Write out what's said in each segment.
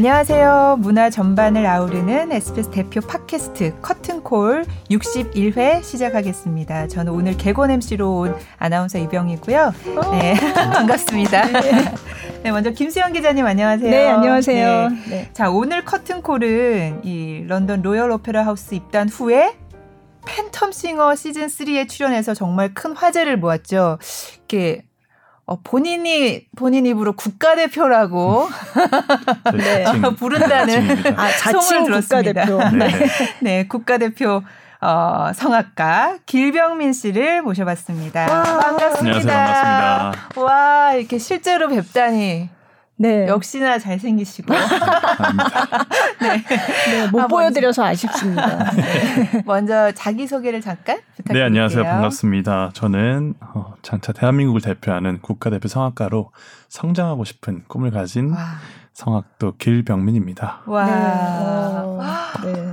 안녕하세요. 문화 전반을 아우르는 SBS 대표 팟캐스트 커튼콜 61회 시작하겠습니다. 저는 오늘 개건 MC로 온 아나운서 이병이고요. 네, 반갑습니다. 네, 먼저 김수영 기자님 안녕하세요. 네, 안녕하세요. 네. 네. 자, 오늘 커튼콜은 이 런던 로열 오페라 하우스 입단 후에 팬텀 싱어 시즌 3에 출연해서 정말 큰 화제를 모았죠. 이렇게 어, 본인이 본인 입으로 국가대표라고 네. 부른다는 아, 자칭 소문을 들었습니다. 국가대표. 네. 네, 국가대표 어, 성악가 길병민 씨를 모셔봤습니다. 와. 반갑습니다. 안녕하세요. 반갑습니다. 와, 이렇게 실제로 뵙다니 네. 역시나 잘생기시고 네. 네, 못 아, 보여드려서 아쉽습니다. 먼저 자기 소개를 잠깐 부탁드릴게요. 네, 안녕하세요. 반갑습니다. 저는 어, 장차 대한민국을 대표하는 국가대표 성악가로 성장하고 싶은 꿈을 가진 와, 성악도 길병민입니다. 와. 네. 어, 네.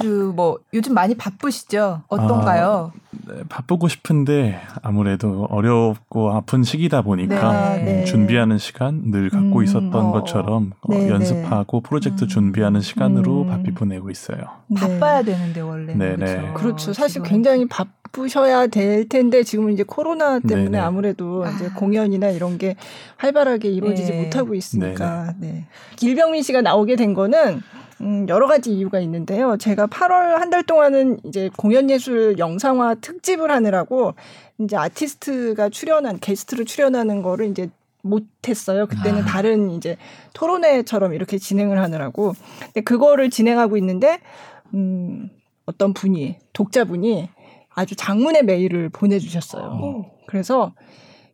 그 뭐 요즘 많이 바쁘시죠? 어떤가요? 네, 바쁘고 싶은데 아무래도 어렵고 아픈 시기다 보니까 네. 네. 준비하는 시간 늘 갖고 음, 있었던 어. 것처럼 어, 네, 네. 연습하고 프로젝트 음. 준비하는 시간으로 음. 바삐 보내고 있어요. 네. 바빠야 되는데 원래 네, 그렇죠. 네. 그렇죠. 사실 지금. 굉장히 바쁘셔야 될 텐데 지금은 이제 코로나 때문에 네네. 아무래도 아. 이제 공연이나 이런 게 활발하게 이루어지지 네. 못하고 있으니까. 네. 길병민 씨가 나오게 된 거는 음, 여러 가지 이유가 있는데요. 제가 8월 한 달 동안은 이제 공연예술 영상화 특집을 하느라고 이제 아티스트가 출연한 게스트로 출연하는 거를 이제 못했어요. 그때는 아. 다른 이제 토론회처럼 이렇게 진행을 하느라고. 근데 그거를 진행하고 있는데 음, 어떤 분이 독자분이 아주 장문의 메일을 보내주셨어요. 어. 그래서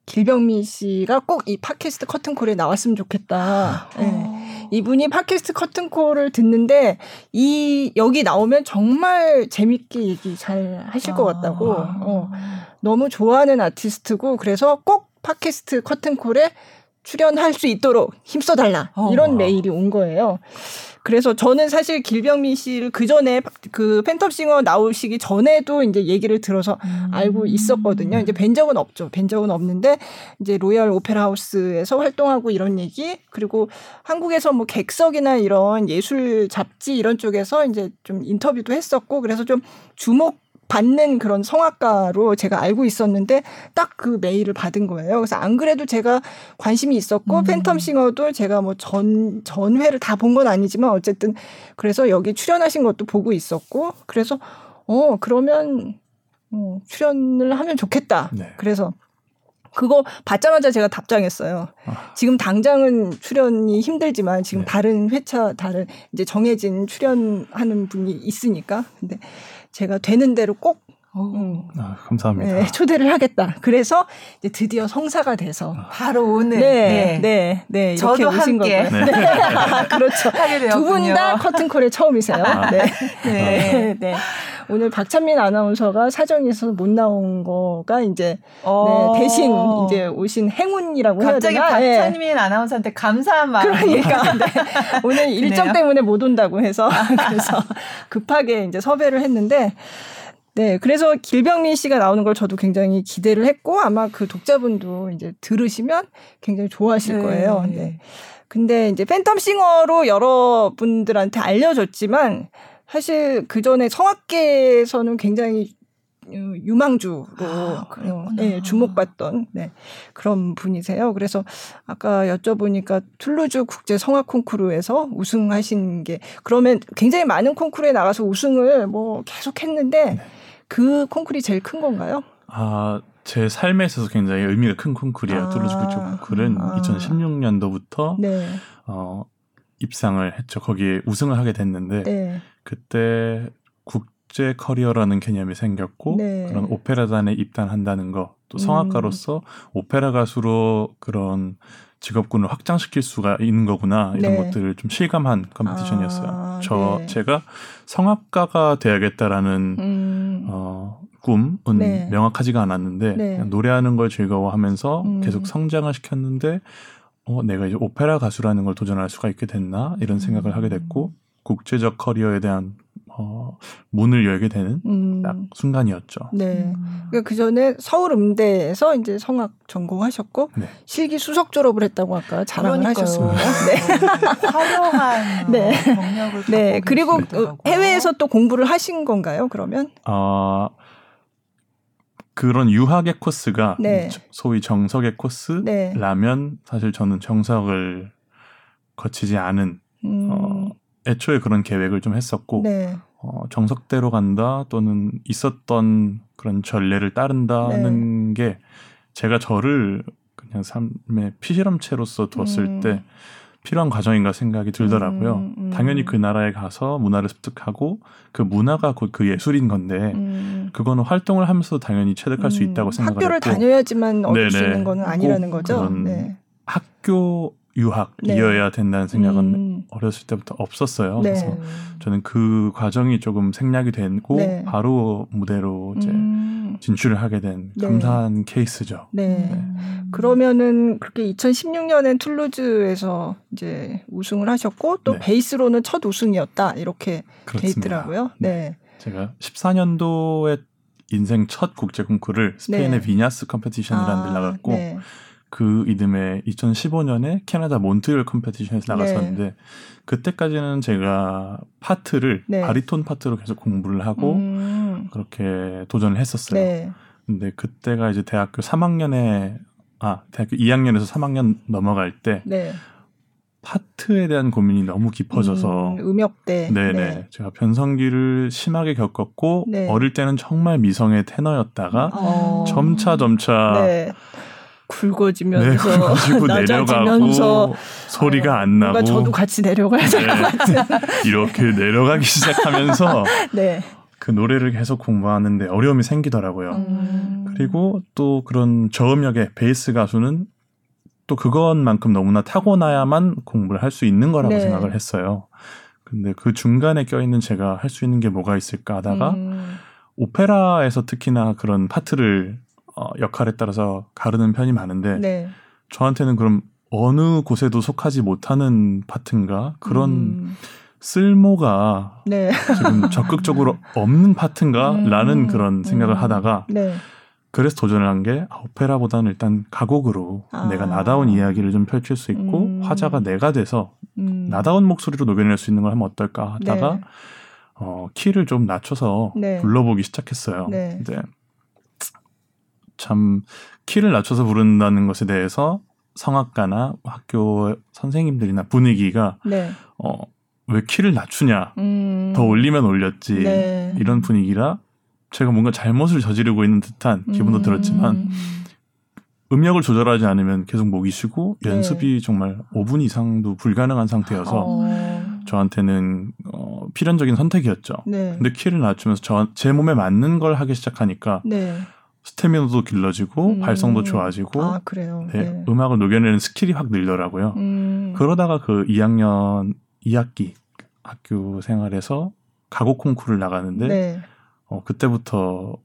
길병민 씨가 꼭 이 팟캐스트 커튼콜에 나왔으면 좋겠다. 예. 어. 이분이 팟캐스트 커튼콜을 듣는데 이 여기 나오면 정말 재밌게 얘기 잘 하실 것 같다고 아. 어, 너무 좋아하는 아티스트고 그래서 꼭 팟캐스트 커튼콜에 출연할 수 있도록 힘써달라 어. 이런 메일이 온 거예요. 그래서 저는 사실 길병민 씨를 그 전에 그 팬텀싱어 나오시기 전에도 이제 얘기를 들어서 음. 알고 있었거든요. 이제 뵌 적은 없죠. 뵌 적은 없는데 이제 로얄 오페라 하우스에서 활동하고 이런 얘기 그리고 한국에서 뭐 객석이나 이런 예술 잡지 이런 쪽에서 이제 좀 인터뷰도 했었고 그래서 좀 주목 받는 그런 성악가로 제가 알고 있었는데 딱 그 메일을 받은 거예요. 그래서 안 그래도 제가 관심이 있었고 음. 팬텀 싱어도 제가 뭐 전 전회를 다 본 건 아니지만 어쨌든 그래서 여기 출연하신 것도 보고 있었고 그래서 어 그러면 어, 출연을 하면 좋겠다. 네. 그래서 그거 받자마자 제가 답장했어요. 아. 지금 당장은 출연이 힘들지만 지금 네. 다른 회차 다른 이제 정해진 출연하는 분이 있으니까 근데 제가 되는 대로 꼭 어. 음, 아, 감사합니다. 네, 초대를 하겠다. 그래서 이제 드디어 성사가 돼서 바로 오늘 네, 네, 네, 이렇게 저도 오신 함께. 거고요. 네. 아, 그렇죠. 두 분. 다 커튼콜의 처음이세요. 아. 네. 네. 네, 네. 오늘 박찬민 아나운서가 사정이 있어서 못 나온 거가 이제 어. 네, 대신 이제 오신 행운이라고 해야 갑자기 되나? 예. 박찬민 아나운서한테 감사한 마음이 그러니까 네. 오늘 일정. 때문에 못 온다고 해서 그래서 급하게 이제 섭외를 했는데 네 그래서 길병민 씨가 나오는 걸 저도 굉장히 기대를 했고 아마 그 독자분도 이제 들으시면 굉장히 좋아하실 네. 거예요. 네. 근데 이제 팬텀 싱어로 여러분들한테 알려졌지만 사실 그 전에 성악계에서는 굉장히 어, 유망주로 아, 예, 주목받던 네, 그런 분이세요. 그래서 아까 여쭤보니까 툴루즈 국제 성악 콩쿠르에서 우승하신 게 그러면 굉장히 많은 콩쿠르에 나가서 우승을 뭐 계속 했는데 그 콩쿠르이 제일 큰 건가요? 아, 제 삶에 있어서 굉장히 의미가 큰. 아. 툴루즈 국제 콩쿠르는 아. 2016년도부터 네, 어, 입상을 했죠. 거기에 우승을 하게 됐는데 네, 그때 국제 커리어라는 개념이 생겼고 네. 그런 오페라단에 입단한다는 거, 또 음. 성악가로서 오페라 가수로 그런 직업군을 확장시킬 수가 있는 거구나 이런 네. 것들을 좀 실감한 컴피티션이었어요. 아, 저 네. 제가 성악가가 돼야겠다라는 음, 어, 꿈은 네. 명확하지가 않았는데 네. 노래하는 걸 즐거워하면서 음. 계속 성장을 시켰는데 어, 내가 이제 오페라 가수라는 걸 도전할 수가 있게 됐나 이런 생각을 하게 됐고 국제적 커리어에 대한 어, 어, 문을 열게 되는 음. 딱 순간이었죠. 네. 음. 그러니까 그 전에 서울 음대에서 이제 성악 전공하셨고 네. 실기 수석 졸업을 했다고 아까 자랑을 그러니까요. 하셨습니다. 네. 화려한 네. 어, 경력을 네. 그리고 계시더라고요. 해외에서 또 공부를 하신 건가요? 그러면? 어, 그런 유학의 코스가 네. 소위 정석의 네. 코스라면 사실 저는 정석을 거치지 않은 음. 어, 애초에 그런 계획을 좀 했었고 네. 어, 정석대로 간다 또는 있었던 그런 전례를 따른다는 네. 게 제가 저를 그냥 삶의 피실험체로서 두었을 음. 때 필요한 과정인가 생각이 들더라고요. 음, 음. 당연히 그 나라에 가서 문화를 습득하고 그 문화가 곧 그 예술인 건데 음. 그거는 활동을 하면서 당연히 체득할 수 음. 있다고 생각을 학교를 했고 다녀야지만 얻을 수 네네. 있는 거는 아니라는 꼭 거죠. 네. 학교 네. 유학이어야 된다는 생각은 음. 어렸을 때부터 없었어요. 네. 그래서 저는 그 과정이 조금 생략이 되고 네. 바로 무대로 이제 음. 진출을 하게 된 네. 감사한 케이스죠. 네. 음. 그러면은 그렇게 2016년엔 툴루즈에서 이제 우승을 하셨고 또 네. 베이스로는 첫 우승이었다 이렇게 돼 그렇습니다. 있더라고요. 네. 제가 14년도에 인생 첫 국제 콩쿠르를 스페인의 네. 비냐스 competition이라는 데 나갔고 네. 그 이듬해 2015년에 캐나다 몬트리올 competition에서 나갔었는데 그때까지는 제가 파트를 네. 바리톤 파트로 계속 공부를 하고 음. 그렇게 도전을 했었어요. 네. 근데 그때가 이제 대학교 3학년에 아 대학교 2학년에서 3학년 넘어갈 때 네. 파트에 대한 고민이 너무 깊어져서 음, 음역대. 네네 네. 제가 변성기를 심하게 겪었고 네. 어릴 때는 정말 미성의 테너였다가 어. 점차 점차 네. 굵어지면서 네, 낮아지면서 내려가고 소리가 안 나고 저도 같이 내려가야 될것 네. 같은. 이렇게 내려가기 시작하면서 네. 그 노래를 계속 공부하는데 어려움이 생기더라고요. 음. 그리고 또 그런 저음역의 베이스 가수는 또 그것만큼 너무나 타고나야만 공부를 할 수 있는 거라고 네. 생각을 했어요. 근데 그 중간에 껴있는 제가 할 수 있는 게 뭐가 있을까 하다가 음. 오페라에서 특히나 그런 파트를 어, 역할에 따라서 가르는 편이 많은데 네. 저한테는 그럼 어느 곳에도 속하지 못하는 파트인가 그런 음. 쓸모가 네. 지금 적극적으로 없는 파트인가라는 음. 그런 생각을 음. 하다가 네. 그래서 도전을 한 게 오페라보다는 일단 가곡으로 아. 내가 나다운 이야기를 좀 펼칠 수 있고 음. 화자가 내가 돼서 음. 나다운 목소리로 녹여낼 수 있는 걸 하면 어떨까 하다가 네. 어, 키를 좀 낮춰서 네. 불러보기 시작했어요. 네. 근데 참 키를 낮춰서 부른다는 것에 대해서 성악가나 학교 선생님들이나 분위기가 네. 어, 왜 키를 낮추냐 음. 더 올리면 올렸지 네. 이런 분위기라 제가 뭔가 잘못을 저지르고 있는 듯한 기분도 음. 들었지만 음역을 조절하지 않으면 계속 목이 쉬고 네. 연습이 정말 5분 이상도 불가능한 상태여서 어. 저한테는 어, 필연적인 선택이었죠. 네. 근데 키를 낮추면서 저, 제 몸에 맞는 걸 하기 시작하니까 네. 스태미너도 길러지고 음. 발성도 좋아지고 아, 그래요. 네, 네. 음악을 녹여내는 skill이 확 늘더라고요. 음. 그러다가 그 2학년 2학기 학교 생활에서 가곡 콩쿠르를 나가는데 네. 어, 그때부터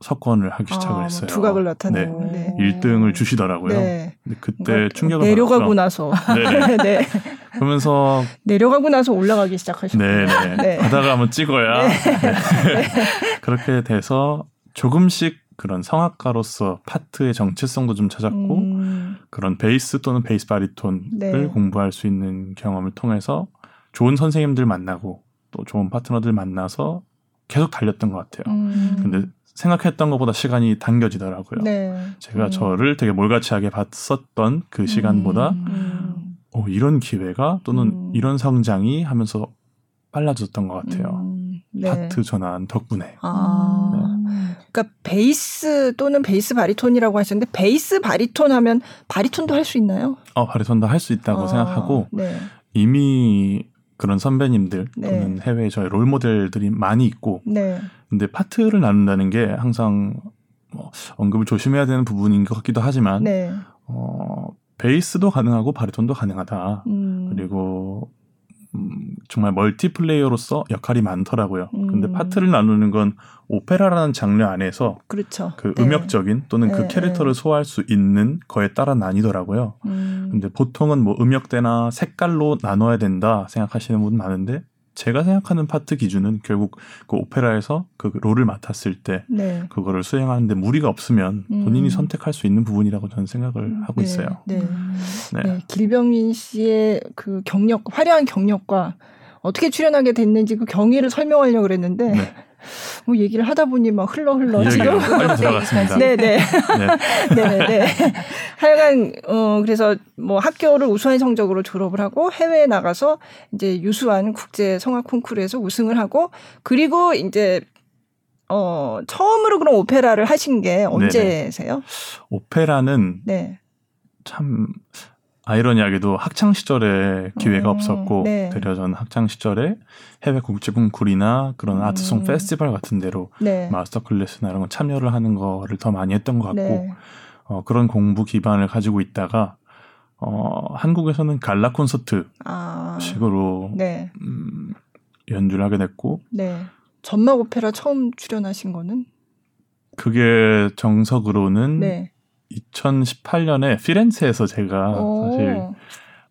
석권을 하기 시작을 아, 뭐 했어요. 두각을 나타내고. 네. 네. 1등을 주시더라고요. 네. 근데 그때 충격을 내려가고 받았죠. 나서 네네. 네. 그러면서 내려가고 나서 올라가기 시작하셨군요. 네네 네. 바닥 한번 찍어야 네. 그렇게 돼서 조금씩 그런 성악가로서 파트의 정체성도 좀 찾았고 음. 그런 베이스 또는 베이스 바리톤을 네. 공부할 수 있는 경험을 통해서 좋은 선생님들 만나고 또 좋은 파트너들 만나서 계속 달렸던 것 같아요. 음. 근데 생각했던 것보다 시간이 당겨지더라고요. 네. 제가 음. 저를 되게 몰같이하게 봤었던 그 시간보다 음. 어, 이런 기회가 또는 음. 이런 성장이 하면서 빨라졌던 것 같아요. 음. 네. 파트 전환 덕분에. 아. 음. 그러니까 베이스 또는 베이스 바리톤이라고 하셨는데 베이스 바리톤 하면 바리톤도 할 수 있나요? 어, 바리톤도 할 수 있다고 아, 생각하고 네. 이미 그런 선배님들 네. 또는 해외 저희 role model들이 많이 있고 네. 근데 파트를 나눈다는 게 항상 뭐 언급을 조심해야 되는 부분인 것 같기도 하지만 네. 어, 베이스도 가능하고 바리톤도 가능하다. 음. 그리고 음, 정말 멀티플레이어로서 역할이 많더라고요. 음. 근데 파트를 나누는 건 오페라라는 장르 안에서 그렇죠. 그 네. 음역적인 또는 네, 그 캐릭터를 소화할 수 있는 거에 따라 나뉘더라고요. 음. 근데 보통은 뭐 음역대나 색깔로 나눠야 된다 생각하시는 분 많은데 제가 생각하는 파트 기준은 결국 그 오페라에서 그 롤을 맡았을 때 네. 그거를 수행하는데 무리가 없으면 본인이 음. 선택할 수 있는 부분이라고 저는 생각을 하고 네, 있어요. 네. 음. 네. 네, 길병민 씨의 그 경력, 화려한 경력과 어떻게 출연하게 됐는지 그 경위를 설명하려고 그랬는데 네. 뭐 얘기를 하다 보니 막 흘러 흘러 이야기가 지금. 빨리 들어갔습니다. 네, 네. 네. 네, 네. 하여간 어 그래서 뭐 학교를 우수한 성적으로 졸업을 하고 해외에 나가서 이제 유수한 국제 성악 콩쿠르에서 우승을 하고 그리고 이제 어 처음으로 그런 오페라를 하신 게 언제세요? 오페라는 네. 참 아이러니하게도 학창 시절에 기회가 음, 없었고 네. 되려 전 학창 시절에 해외 국제 콩쿠르나 그런 아트송 음. 페스티벌 같은 데로 네. 마스터 클래스나 이런 거 참여를 하는 거를 더 많이 했던 것 같고 네. 어, 그런 공부 기반을 가지고 있다가 어, 한국에서는 갈라 콘서트 아. 식으로 네. 음, 연주를 하게 됐고 네. 전막 오페라 처음 출연하신 거는? 그게 정석으로는 네. 2018년에 피렌체에서 제가 오. 사실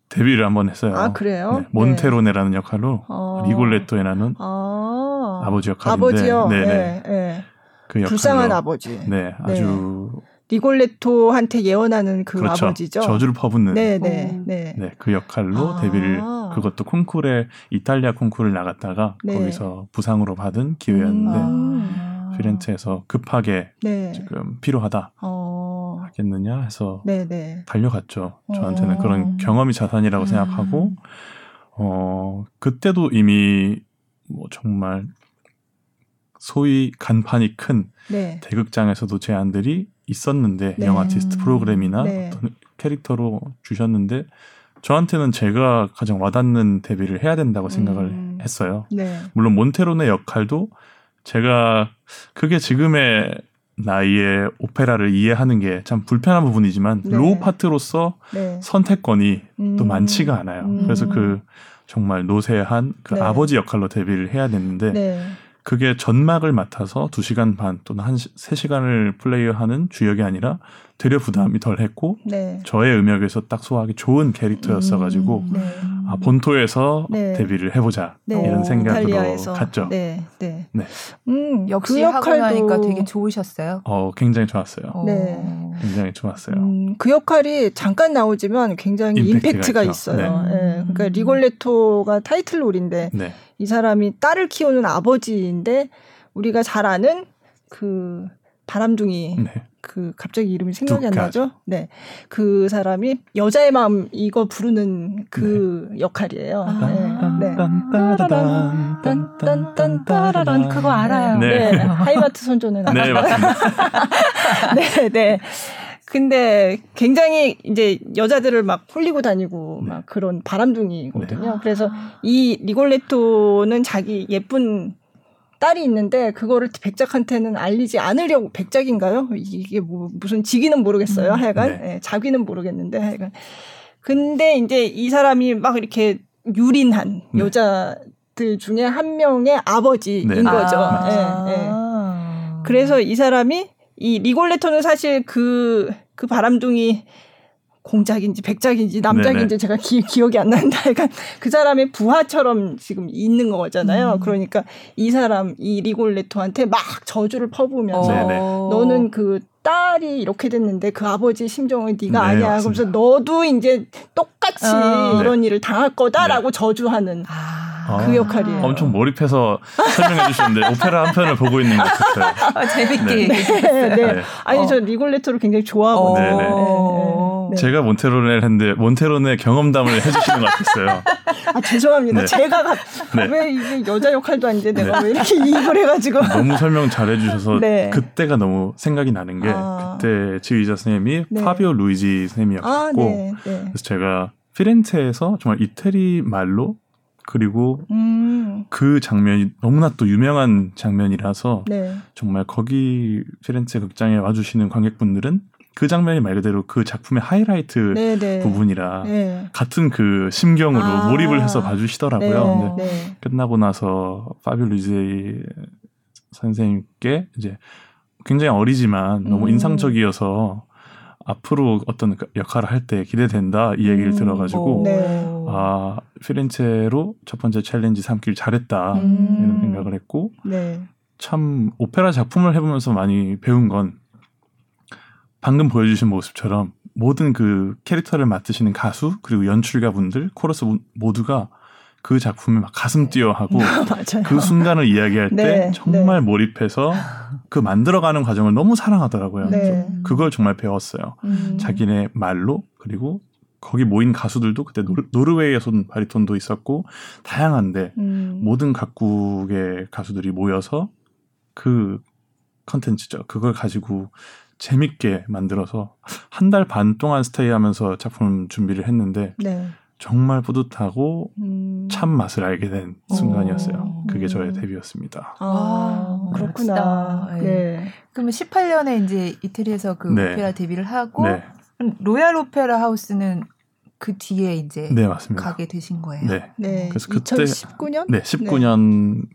데뷔를 한번 했어요. 아, 그래요? 네, 몬테로네라는 역할로 어. 리골레토에 나는 아. 아버지 역할인데 아버지요? 네네. 네. 네. 그 역할로 불쌍한 아버지. 네, 아주 리골레토한테 예언하는 그 그렇죠. 아버지죠. 저주를 퍼붓는 네, 네, 오. 네. 네, 그 역할로 아. 데뷔를 그것도 콩쿠르에 이탈리아 콩쿠르를 나갔다가 네. 거기서 부상으로 받은 기회였는데 음. 피렌체에서 급하게 네. 지금 필요하다 어. 하겠느냐 해서 네, 네. 달려갔죠. 저한테는 어. 그런 경험이 자산이라고 음. 생각하고 어 그때도 이미 뭐 정말 소위 간판이 큰 네. 대극장에서도 제안들이 있었는데 네. 영 아티스트 프로그램이나 네. 어떤 캐릭터로 주셨는데 저한테는 제가 가장 와닿는 데뷔를 해야 된다고 생각을 음. 했어요. 네. 물론 몬테론의 역할도 제가 그게 지금의 나이에 오페라를 이해하는 게 참 불편한 부분이지만 네. low part로서 네. 선택권이 또 음. 많지가 않아요. 음. 그래서 그 정말 노쇠한 그 네. 아버지 역할로 데뷔를 해야 됐는데 네. 그게 전막을 맡아서 2시간 반 또는 한 3시간을 플레이하는 주역이 아니라 되려 부담이 덜 했고 네. 저의 음역에서 딱 소화하기 좋은 캐릭터였어 가지고 네. 아, 본토에서 네. 데뷔를 해보자 네. 이런 생각으로 이탈리아에서. 갔죠. 네. 네. 네. 음, 역시 그 하고 나니까 역할도 되게 좋으셨어요. 어, 굉장히 좋았어요. 어. 네. 굉장히 좋았어요. 음, 그 역할이 잠깐 나오지만 굉장히 임팩트가 임팩트가. 있어요. 네. 예, 그러니까 리골레토가 타이틀 롤인데 네. 이 사람이 딸을 키우는 아버지인데 우리가 잘 아는 그 바람둥이 네. 그 갑자기 이름이 생각이 안. 나죠? 네. 그 사람이 여자의 마음 이거 부르는 그 역할이에요. 아. 네. 네. 딴딴따라란, 딴딴딴따라란. 그거 알아요. 네. 네. 하이마트 선조는 네, 알아요. 맞습니다. 네, 네. 근데 굉장히 이제 여자들을 막 홀리고 다니고 네. 막 그런 바람둥이거든요. 네. 그래서 이 리골레토는 자기 예쁜 딸이 있는데 그거를 백작한테는 알리지 않으려고 백작인가요? 이게 뭐 무슨 직위는 모르겠어요. 음. 하여간 네. 예, 자기는 모르겠는데 하여간 근데 이제 이 사람이 막 이렇게 유린한 네. 여자들 중에 한 명의 아버지인 네. 거죠. 아. 예, 예. 그래서 이 사람이 이 리골레토는 사실 그, 그 바람둥이 공작인지 백작인지 남작인지 네네. 제가 기, 기억이 안 나는데 약간 그 사람의 부하처럼 지금 있는 거잖아요. 음. 그러니까 이 사람, 이 리골레토한테 막 저주를 퍼부으면서 네네. 너는 그 딸이 이렇게 됐는데 그 아버지 심정은 네가 네, 아니야. 맞습니다. 그러면서 너도 이제 똑같이 아. 이런 일을 당할 거다라고 저주하는 아. 그 역할이에요. 엄청 몰입해서 설명해 주셨는데 오페라 한 편을 보고 있는 것 같았어요. 아, 재밌게 네. 네, 네. 네. 아니 어. 저 리골레토를 굉장히 좋아하거든요. 네, 네. 어. 네. 제가 몬테론을 했는데 몬테론의 경험담을 해주시는 것 같았어요. 아 죄송합니다. 네. 제가 가- 네. 왜 이게 여자 역할도 아닌데 내가 왜 이렇게 이입을 해가지고 너무 설명 잘해주셔서 네. 그때가 너무 생각이 나는 게 아. 그때 지휘자 선생님이 네. 파비오 루이지 선생님이었고 아 네, 네. 그래서 제가 피렌체에서 정말 이태리 말로 그리고 음, 그 장면이 너무나 또 유명한 장면이라서 네, 정말 거기 피렌체 극장에 와주시는 관객분들은 그 장면이 말 그대로 그 작품의 하이라이트 네, 네. 부분이라 네. 같은 그 심경으로 아. 몰입을 해서 봐주시더라고요. 네, 네. 끝나고 나서 파비오 루이지 선생님께 이제 굉장히 어리지만 너무 음. 인상적이어서 앞으로 어떤 그 역할을 할 때 기대된다 이 얘기를 음, 들어가지고 네. 아 피렌체로 첫 번째 challenge 삼길 잘했다 음. 이런 생각을 했고 네. 참 오페라 작품을 해보면서 많이 배운 건 방금 보여주신 모습처럼 모든 그 캐릭터를 맡으시는 가수 그리고 연출가 분들 코러스 분- 모두가 그 작품에 막 가슴 뛰어하고 맞아요. 그 순간을 이야기할 때 네, 정말 몰입해서 그 만들어가는 과정을 너무 사랑하더라고요. 네. 그걸 정말 배웠어요. 음. 자기네 말로 그리고 거기 모인 가수들도 그때 노르, 노르웨이에서 온 바리톤도 있었고 다양한데 음. 모든 각국의 가수들이 모여서 그 컨텐츠죠. 그걸 가지고 재밌게 만들어서 한 달 반 동안 스테이하면서 작품 준비를 했는데 네. 정말 뿌듯하고 음. 참 맛을 알게 된 순간이었어요. 오. 그게 저의 음. 데뷔였습니다. 아, 아, 그렇구나. 멋지다. 네. 그러면 18년에 이제 이태리에서 그 네. 오페라 데뷔를 하고 네, 로얄 오페라 하우스는 그 뒤에 이제 네 맞습니다. 가게 되신 거예요. 네, 네. 그래서 그때- 2019년? 네 19년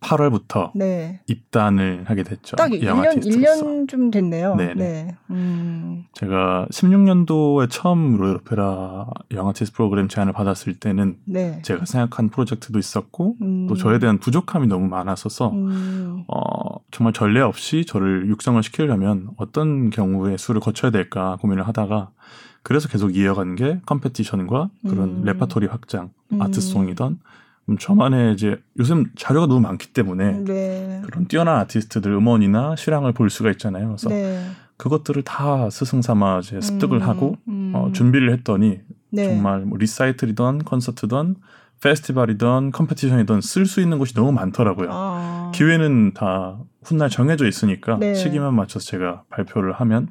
8월부터 네. 입단을 하게 됐죠. 딱영 1년, 아티스트로서. 1년 좀 됐네요. 네네. 네. 음. 제가 16년도에 처음 로열 오페라 영아티스트 프로그램 제안을 받았을 때는 네. 제가 생각한 프로젝트도 있었고 음. 또 저에 대한 부족함이 너무 많았어서 음. 어, 정말 전례 없이 저를 육성을 시키려면 어떤 경우의 수를 거쳐야 될까 고민을 하다가 그래서 계속 이어간 게 competition과 그런 음. 레파토리 확장, 음. art song이던 음, 저만의 이제 요즘 자료가 너무 많기 때문에 네. 그런 뛰어난 아티스트들 음원이나 실황을 볼 수가 있잖아요. 그래서 네. 그것들을 다 스승 삼아 이제 습득을 음. 하고 음. 어, 준비를 했더니 네. 정말 뭐 리사이틀이던 콘서트든 페스티벌이든 competition이든 쓸수 있는 곳이 너무 많더라고요. 아. 기회는 다 훗날 정해져 있으니까 네. 시기만 맞춰서 제가 발표를 하면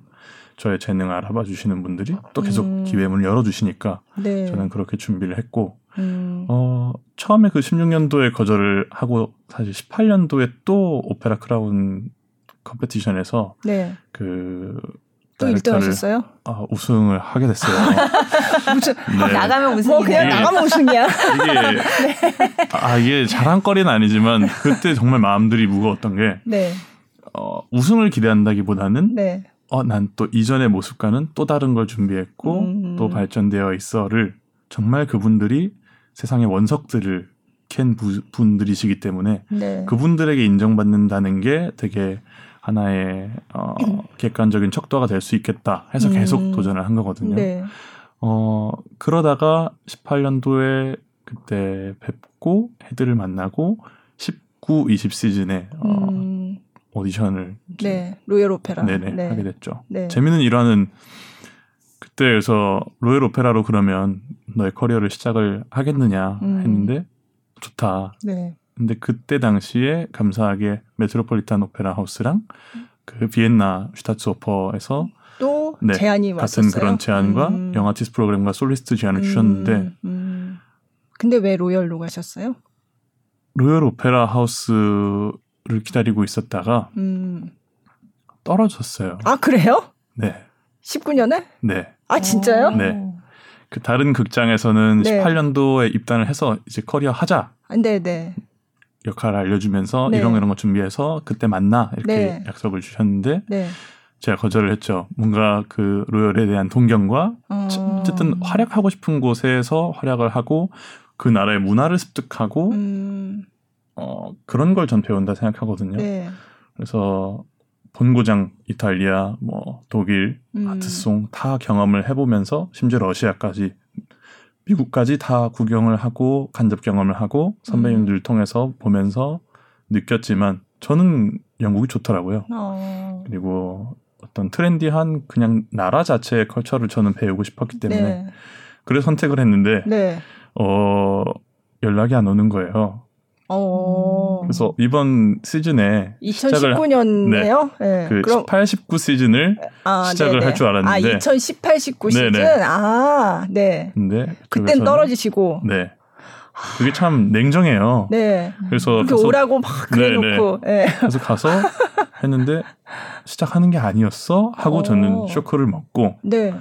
저의 재능을 알아봐 주시는 분들이 또 계속 음. 기회문을 열어 주시니까 네. 저는 그렇게 준비를 했고 음. 어, 처음에 그 16년도에 거절을 하고 사실 18년도에 또 오페라 크라운 competition에서 네. 그 또 1등 director를- 하셨어요? 아, 우승을 하게 됐어요. 무슨 네. 나가면 뭐 우승이네. 그냥 예. 나가면 우승이야. 이게 아 이게 자랑거리는 아니지만 그때 정말 마음들이 무거웠던 게 네. 어, 우승을 기대한다기보다는 네. 어, 난 또 이전의 모습과는 또 다른 걸 준비했고 음. 또 발전되어 있어를 정말 그분들이 세상의 원석들을 캔 부- 분들이시기 때문에 네. 그분들에게 인정받는다는 게 되게 하나의 어, 객관적인 척도가 될 수 있겠다 해서 계속 음. 도전을 한 거거든요. 네. 어, 그러다가 18년도에 그때 뵙고 헤드를 만나고 19, 20 시즌에 어, 음. 오디션을 네. 로열 오페라. 네네, 네. 하게 됐죠. 네. 재밌는 일화는 그때 그래서 로열 오페라로 그러면 너의 커리어를 시작을 하겠느냐 음. 했는데 좋다. 네. 근데 그때 당시에 감사하게 메트로폴리탄 오페라 하우스랑 그 비엔나 슈타츠 오퍼에서 또 네, 제안이 왔었어요. 같은 그런 제안과 음. 영아티스트 프로그램과 솔리스트 제안을 주셨는데 음, 음. 근데 왜 로열로 가셨어요? 로열 오페라 하우스를 기다리고 있었다가 음. 떨어졌어요. 아 그래요? 네, 19년에? 네. 아 진짜요? 네. 그 다른 극장에서는 네. 18년도에 입단을 해서 이제 커리어 하자 아, 네네. 역할을 알려주면서 네. 이런 거 이런 거 준비해서 그때 만나 이렇게 네. 약속을 주셨는데 네. 제가 거절을 했죠. 뭔가 그 로열에 대한 동경과 어. 어쨌든 활약하고 싶은 곳에서 활약을 하고 그 나라의 문화를 습득하고 음, 어, 그런 걸 전 배운다 생각하거든요. 네. 그래서 본고장 이탈리아, 뭐 독일, 음. 아트송 다 경험을 해보면서 심지어 러시아까지 미국까지 다 구경을 하고 간접 경험을 하고 선배님들 통해서 보면서 느꼈지만 저는 영국이 좋더라고요. 어. 그리고 어떤 트렌디한 그냥 나라 자체의 컬처를 저는 배우고 싶었기 때문에 네. 그래서 선택을 했는데 네. 어 연락이 안 오는 거예요. 어. 그래서 이번 시즌에 시작을 2019년에요? 네. 그 그럼 18, 19 시즌을 아, 시작을 네네. 할줄 알았는데. 아, 2018, 19 네네. 시즌. 아, 네. 근데 그땐 떨어지시고. 네. 그게 참 냉정해요. 네. 그래서 그렇게 가서, 오라고 막 그래놓고. 네. 그래서 가서 했는데 시작하는 게 아니었어 하고 어. 저는 쇼크를 먹고 네.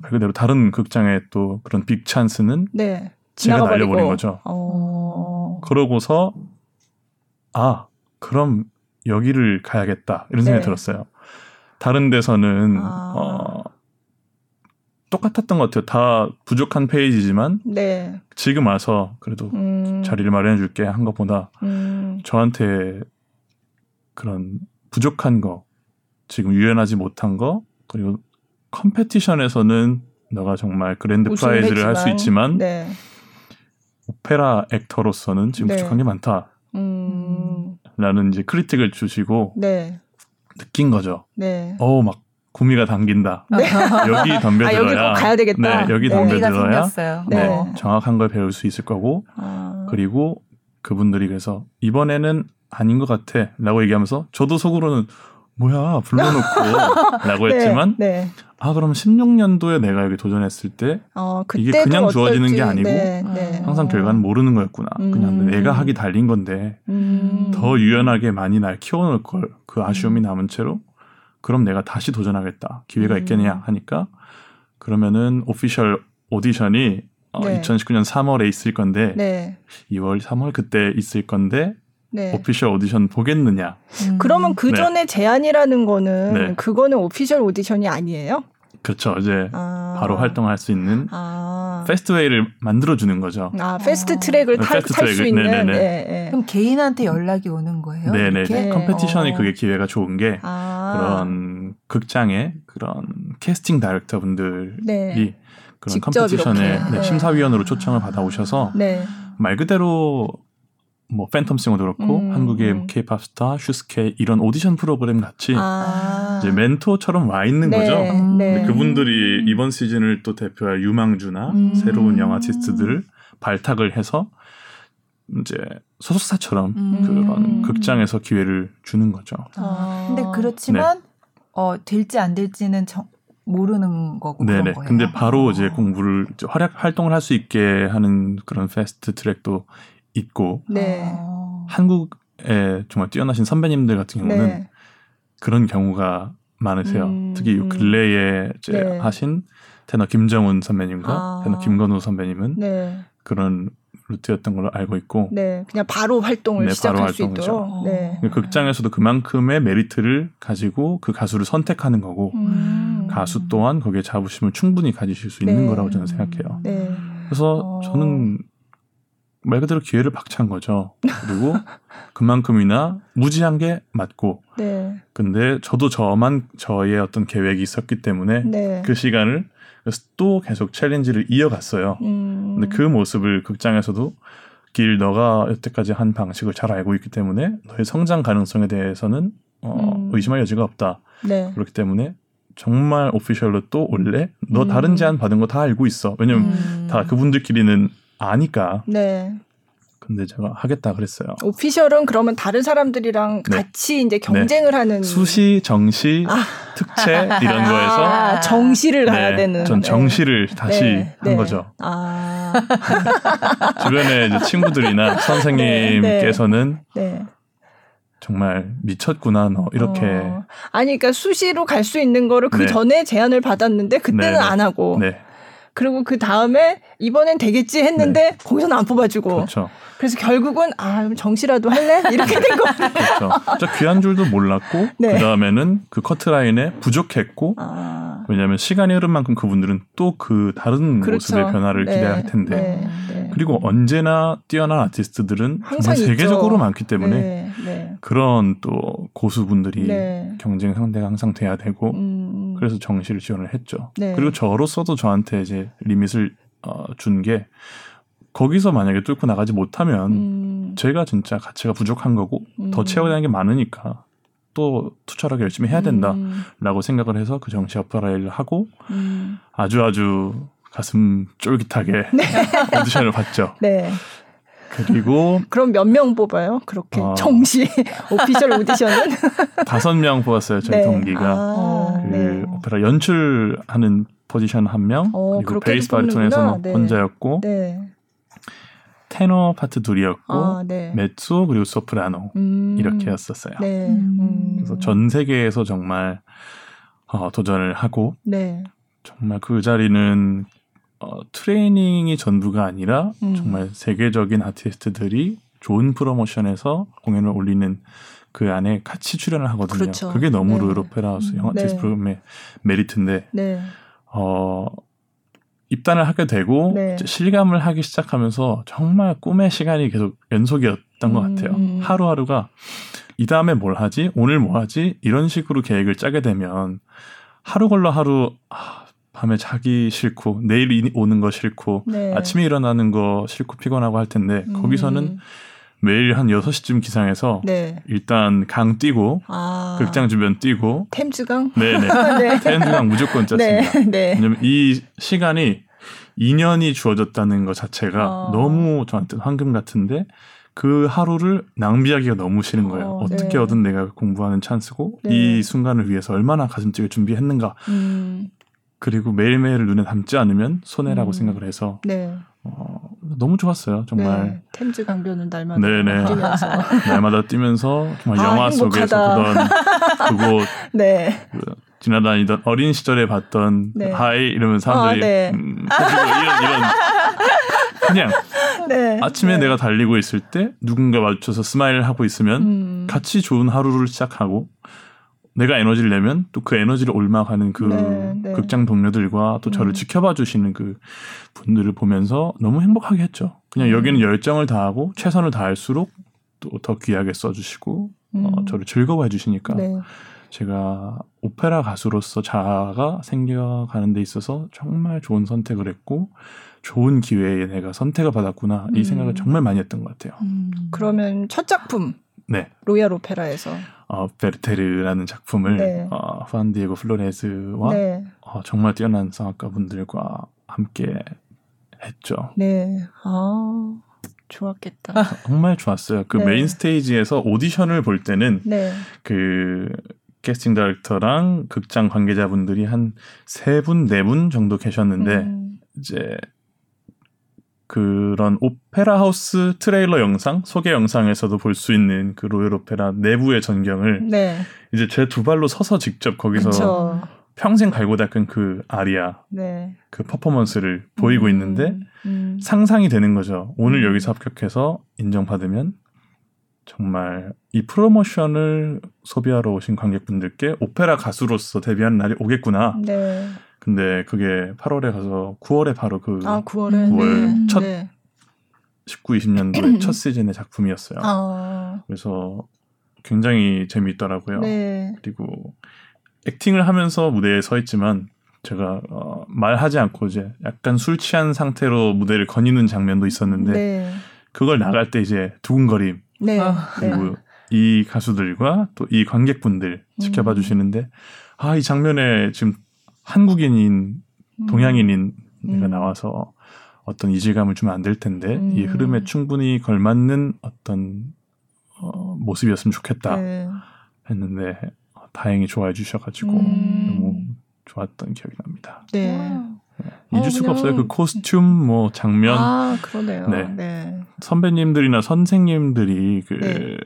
말 그대로 다른 극장에 또 그런 빅 찬스는 네. 제가. 날려버린 거죠. 어. 그러고서 아 그럼 여기를 가야겠다 이런 생각이 네. 들었어요. 다른 데서는 아. 어, 똑같았던 것 같아요. 다 부족한 페이지지만 네. 지금 와서 그래도 음. 자리를 마련해 줄게 한 것보다 음. 저한테 그런 부족한 거 지금 유연하지 못한 거 그리고 competition에서는 너가 정말 grand prize를 할 수 있지만 네. 오페라 actor로서는 지금 네. 부족한 게 많다라는 음. 이제 critic을 주시고 네. 느낀 거죠. 네. 어우 막 구미가 당긴다. 여기 아, 덤벼들어야 여기 꼭 가야 되겠다. 네, 여기 네. 덤벼들어야. 네. 네, 정확한 걸 배울 수 있을 거고 아. 그리고 그분들이 그래서 이번에는 아닌 것 같아 라고 얘기하면서 저도 속으로는 뭐야 불러놓고 라고 네, 했지만 네. 아 그럼 16년도에 내가 여기 도전했을 때 어, 이게 그냥 주어지는 어떨지. 게 아니고 네, 네. 항상 어. 결과는 모르는 거였구나 음. 그냥 내가 하기 달린 건데 음. 더 유연하게 많이 날 키워놓을 걸 그 아쉬움이 남은 채로 그럼 내가 다시 도전하겠다 기회가 음. 있겠냐 하니까 그러면은 official 오디션이 어, 네. 2019년 3월에 있을 건데 네. 2월 3월 그때 있을 건데 네. official 오디션 보겠느냐 음. 그러면 그 네. 전에 제안이라는 거는 네. 그거는 official 오디션이 아니에요? 그렇죠 이제 아. 바로 활동할 수 있는 아. fast way를 만들어 주는 거죠. 아, fast track을 네, fast 탈수 track을. 있는. 네네네. 네, 네. 그럼 개인한테 연락이 오는 거예요? 네네. 네. competition이 어. 그게 기회가 좋은 게 아. 그런 극장의 그런 캐스팅 다이렉터 분들이 네. 그런 직접 competition에. 네, 네. 심사위원으로 초청을 받아오셔서 네. 말 그대로 뭐 팬텀싱어도 그렇고 음, 한국의 음. 케이팝 스타, 슈스케 이런 오디션 프로그램 같이 아. 이제 멘토처럼 와 있는 네, 거죠. 음. 네. 근데 그분들이 이번 시즌을 또 대표할 유망주나 음. 새로운 young artist들을 발탁을 해서 이제 소속사처럼 음. 그런 극장에서 기회를 주는 거죠. 아. 근데 그렇지만 어 될지 안 될지는 정, 모르는 거고 네네. 그런 거예요. 근데 바로 이제 어. 공부를 이제 활약 활동을 할 수 있게 하는 그런 fast track도 있고 네. 어. 한국에 정말 뛰어나신 선배님들 같은 경우는 네. 그런 경우가 많으세요. 음. 특히 요 근래에 이제 네. 하신 테너 김정훈 선배님과 아. 테너 김건우 선배님은 네. 그런 루트였던 걸로 알고 있고 네. 그냥 바로 활동을 네, 시작할 바로 수. 있도록. 네. 그 극장에서도 그만큼의 메리트를 가지고 그 가수를 선택하는 거고 음. 가수 또한 거기에 자부심을 충분히 가지실 수 있는 네. 거라고 저는 생각해요. 네. 그래서 어. 저는 말 그대로 기회를 박차한 거죠. 그리고 그만큼이나 무지한 게 맞고 네. 근데 저도 저만 저의 어떤 계획이 있었기 때문에 네. 그 시간을 그래서 또 계속 챌린지를 이어갔어요. 음. 근데 그 모습을 극장에서도 길 너가 여태까지 한 방식을 잘 알고 있기 때문에 너의 성장 가능성에 대해서는 어, 음. 의심할 여지가 없다. 네. 그렇기 때문에 정말 오피셜로 또 올래? 너 음. 다른 제안 받은 거 다 알고 있어. 왜냐면 음. 다 그분들끼리는 아니까. 네. 근데 제가 하겠다 그랬어요. 오피셜은 그러면 다른 사람들이랑 네. 같이 이제 경쟁을 하는 수시, 정시, 아. 특채 이런 거에서 아, 정시를 가야 되는. 전 네. 정시를 다시 네, 한 네. 거죠. 아, 주변에 이제 친구들이나 선생님께서는 네. 정말 미쳤구나 너 이렇게 어. 아니, 그러니까 수시로 갈 수 있는 거를 그 네. 전에 제안을 받았는데 그때는 네, 네. 안 하고. 네 그리고 그 다음에 이번엔 되겠지 했는데 거기서는 안 뽑아주고. 그렇죠 그래서 결국은 아 정시라도 할래 이렇게 된 거. 그렇죠 진짜 귀한 줄도 몰랐고 네. 그 다음에는 그 커트라인에 부족했고 아, 왜냐하면 시간이 흐른 만큼 그분들은 또 그 다른 그렇죠. 모습의 변화를 네, 기대할 텐데 네, 네. 그리고 언제나 뛰어난 아티스트들은 정말 세계적으로. 많기 때문에 네, 네. 그런 또 고수분들이 네. 경쟁 상대가 항상 돼야 되고 음, 그래서 정시를 지원을 했죠. 네. 그리고 저로서도 저한테 이제 리밋을 어, 준 게 거기서 만약에 뚫고 나가지 못하면 음, 제가 진짜 가치가 부족한 거고 더 음. 채워야 되는 게 많으니까 또 투철하게 열심히 해야 된다라고 음, 생각을 해서 그 정시 어퍼라이를 하고 음. 아주 아주 가슴 쫄깃하게 오디션을 봤죠. 네. 그리고 그럼 몇 명 뽑아요? 그렇게 어. 정시 오피셜 오디션은? 다섯 명 뽑았어요. 저희 네. 동기가 아, 그 네. 오페라 연출하는 포지션 한 명, 어, 그리고 베이스 바리톤에서는. 네. 혼자였고 네. 테너 파트 둘이었고 아, 네. 메조 그리고 소프라노 음, 이렇게였었어요. 네. 음. 음. 그래서 전 세계에서 정말 어, 도전을 하고 네. 정말 그 자리는 어, 트레이닝이 전부가 아니라 음. 정말 세계적인 아티스트들이 좋은 프로모션에서 공연을 올리는 그 안에 같이 출연을 하거든요. 그렇죠. 그게 너무 네. 로열 오페라 하우스 음. young 네. TBS 프로그램의 메리트인데 네. 어 입단을 하게 되고 네. 실감을 하기 시작하면서 정말 꿈의 시간이 계속 연속이었던 것 음. 같아요. 하루하루가 이 다음에 뭘 하지? 오늘 뭐 하지? 이런 식으로 계획을 짜게 되면 하루 걸러 하루 아, 밤에 자기 싫고 내일 이- 오는 거 싫고 네. 아침에 일어나는 거 싫고 피곤하고 할 텐데 음. 거기서는 매일 한 6시쯤 기상해서 네. 일단 강 뛰고 아. 극장 주변 뛰고 템즈강? 네네 네. 태연주강 무조건 네. 짰습니다. 네. 왜냐면 이 시간이 2년이 주어졌다는 것 자체가 어. 너무 저한테 황금 같은데 그 하루를 낭비하기가 너무 싫은 거예요. 어, 어, 떻게 네. 얻은 내가 공부하는 찬스고 네. 이 순간을 위해서 얼마나 가슴 뛰게 준비했는가. 음. 그리고 매일매일을 눈에 담지 않으면 손해라고 음. 생각을 해서 네. 어, 너무 좋았어요. 정말 네. 템즈 강변은 날마다 네네. 뛰면서. 날마다 뛰면서 정말 아, 영화 속에서 행복하다. 보던 그곳 네. 그 지나다니던 어린 시절에 봤던 네. hi 이러면 사람들이 아, 네. 음, 이런 이런 그냥 네. 아침에 네. 내가 달리고 있을 때 누군가 마주쳐서 smile을 하고 있으면 음. 같이 좋은 하루를 시작하고 내가 에너지를 내면 또 그 에너지를 옮아가는 그 네, 네. 극장 동료들과 또 저를 음. 지켜봐 주시는 그 분들을 보면서 너무 행복하게 했죠. 그냥 음. 여기는 열정을 다하고 최선을 다할수록 또 더 귀하게 써주시고 어, 음. 저를 즐거워해 주시니까 네. 제가 오페라 가수로서 자아가 생겨가는 데 있어서 정말 좋은 선택을 했고 좋은 기회에 내가 선택을 받았구나 이 음. 생각을 정말 많이 했던 것 같아요. 음. 그러면 첫 작품 네, 로얄 오페라에서 어, 베르테르라는 작품을 네. 어, 후안 디에고 플로레즈와 네. 어, 정말 뛰어난 성악가 분들과 함께 했죠. 네. 아. 좋았겠다. 정말 좋았어요. 그 네. main stage에서 오디션을 볼 때는 네. 그 캐스팅 director랑 극장 관계자분들이 한 세 분, 네 분 정도 계셨는데 음. 이제 그런 오페라 하우스 트레일러 영상, 소개 영상에서도 볼 수 있는 그 로열 오페라 내부의 전경을 네. 이제 제 두 발로 서서 직접 거기서 그쵸. 평생 갈고 닦은 그 아리아 네. 그 퍼포먼스를 보이고 음. 있는데 음. 상상이 되는 거죠. 오늘 음. 여기서 합격해서 인정받으면 정말 이 프로모션을 소비하러 오신 관객분들께 오페라 가수로서 데뷔하는 날이 오겠구나. 네. 근데 그게 8월에 가서 9월에 바로 그 아, 9월에. 구월 네. 첫 네. 19, 20년도의 첫 시즌의 작품이었어요. 아. 그래서 굉장히 재미있더라고요. 네. 그리고 액팅을 하면서 무대에 서 있지만 제가 어, 말하지 않고 이제 약간 술 취한 상태로 무대를 거니는 장면도 있었는데 네. 그걸 나갈 때 이제 두근거림 네. 아, 네. 그리고 이 가수들과 또 이 관객분들 지켜봐 음. 주시는데 아이 장면에 지금 한국인인 동양인인 내가 음. 나와서 어떤 이질감을 주면 안 될 텐데 이 음. 흐름에 충분히 걸맞는 어떤 어, 모습이었으면 좋겠다 네. 했는데 어, 다행히 좋아해 주셔가지고 음. 너무 좋았던 기억이 납니다. 네. 잊을 어, 수가 없어요. 그 코스튬 뭐 장면 아, 그러네요. 네. 네. 선배님들이나 선생님들이 그 네.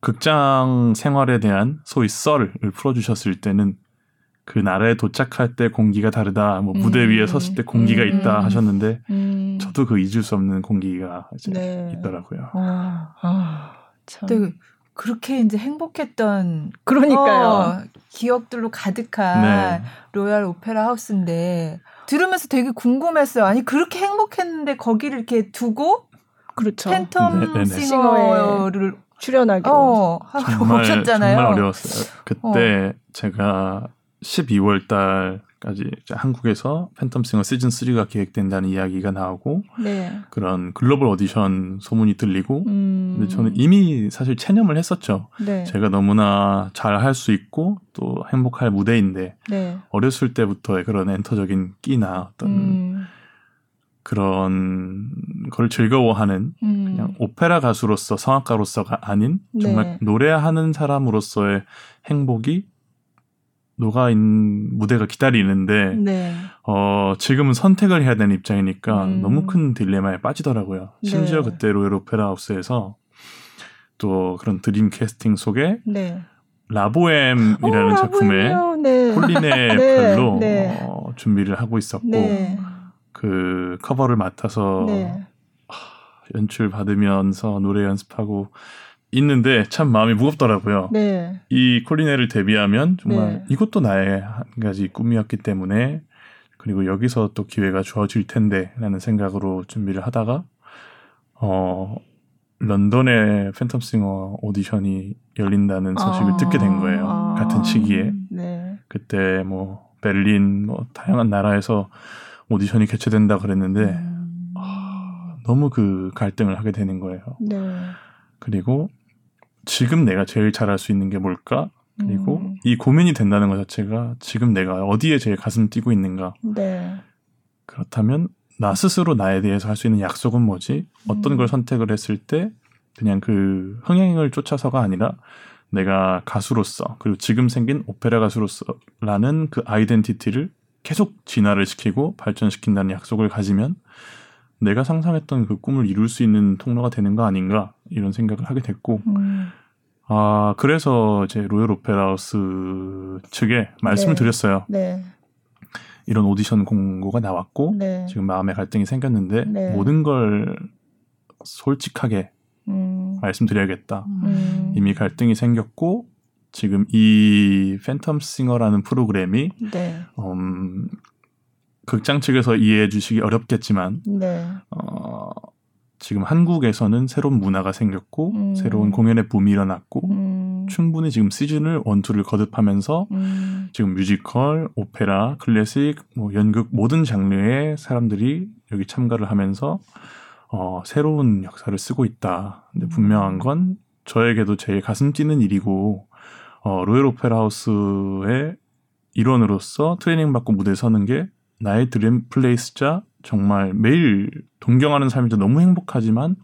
극장 생활에 대한 소위 썰을 풀어주셨을 때는 그 나라에 도착할 때 공기가 다르다. 뭐 무대 음. 위에 섰을 때 공기가 음. 있다 하셨는데 음. 저도 그 잊을 수 없는 공기가 이제 네. 있더라고요. 아, 아, 참. 네, 그렇게 이제 행복했던 그러니까요. 어, 기억들로 가득한 네. 로얄 오페라 하우스인데 들으면서 되게 궁금했어요. 아니 그렇게 행복했는데 거기를 이렇게 두고 그렇죠. 팬텀 네, 네, 네. 싱어를 출연하기로. 어 하고 정말 오셨잖아요. 정말 어려웠어요. 그때 제가 12월 달까지 한국에서 팬텀싱어 시즌 3가 계획된다는 이야기가 나오고 네. 그런 글로벌 오디션 소문이 들리고 음. 근데 저는 이미 사실 체념을 했었죠. 네. 제가 너무나 잘 할 수 있고 또 행복할 무대인데 네. 어렸을 때부터의 그런 엔터적인 끼나 어떤 음. 그런 걸 즐거워하는 음. 그냥 오페라 가수로서 성악가로서가 아닌 정말 네. 노래하는 사람으로서의 행복이 녹아 있는 무대가 기다리는데 네. 어 지금은 선택을 해야 되는 입장이니까 음. 너무 큰 딜레마에 빠지더라고요. 심지어 네. 그때 로열 오페라 하우스에서 또 그런 dream 캐스팅 속에 네. 라보엠이라는 어, 작품에. 네. 콜리네 네, 네. 어, 준비를 하고 있었고 네. 그 커버를 맡아서 네. 연출 받으면서 노래 연습하고 있는데 참 마음이 무겁더라고요. 네. 이 콜리네를 데뷔하면 정말 네. 이것도 나의 한 가지 꿈이었기 때문에 그리고 여기서 또 기회가 주어질 텐데라는 생각으로 준비를 하다가 어 런던의 팬텀싱어 오디션이 열린다는 소식을 아. 듣게 된 거예요. 아. 같은 시기에 네. 그때 뭐 베를린 뭐 다양한 나라에서 오디션이 개최된다 그랬는데 음. 너무 그 갈등을 하게 되는 거예요. 네. 그리고 지금 내가 제일 잘할 수 있는 게 뭘까? 그리고 음. 이 고민이 된다는 것 자체가 지금 내가 어디에 제일 가슴 뛰고 있는가? 네. 그렇다면 나 스스로 나에 대해서 할 수 있는 약속은 뭐지? 어떤 음. 걸 선택을 했을 때 그냥 그 흥행을 쫓아서가 아니라 내가 가수로서 그리고 지금 생긴 오페라 가수로서라는 그 아이덴티티를 계속 진화를 시키고 발전시킨다는 약속을 가지면 내가 상상했던 그 꿈을 이룰 수 있는 통로가 되는 거 아닌가 이런 생각을 하게 됐고 음. 아 그래서 제 로열 오페라 하우스 측에 말씀을 네. 드렸어요. 네. 이런 오디션 공고가 나왔고 네. 지금 마음의 갈등이 생겼는데 네. 모든 걸 솔직하게 음. 말씀드려야겠다. 음. 이미 갈등이 생겼고 지금 이 팬텀 싱어라는 프로그램이 네. 음, 극장 측에서 이해해 주시기 어렵겠지만 네. 어, 지금 한국에서는 새로운 문화가 생겼고 음. 새로운 공연의 붐이 일어났고 음. 충분히 지금 시즌을 one two를 거듭하면서 음. 지금 뮤지컬, 오페라, 클래식, 뭐 연극 모든 장르의 사람들이 여기 참가를 하면서 어, 새로운 역사를 쓰고 있다. 근데 분명한 건 저에게도 제일 가슴 뛰는 일이고 어, 로열 오페라 하우스의 일원으로서 트레이닝 받고 무대에 서는 게 나의 드림 플레이스자 정말 매일 동경하는 삶이자 너무 행복하지만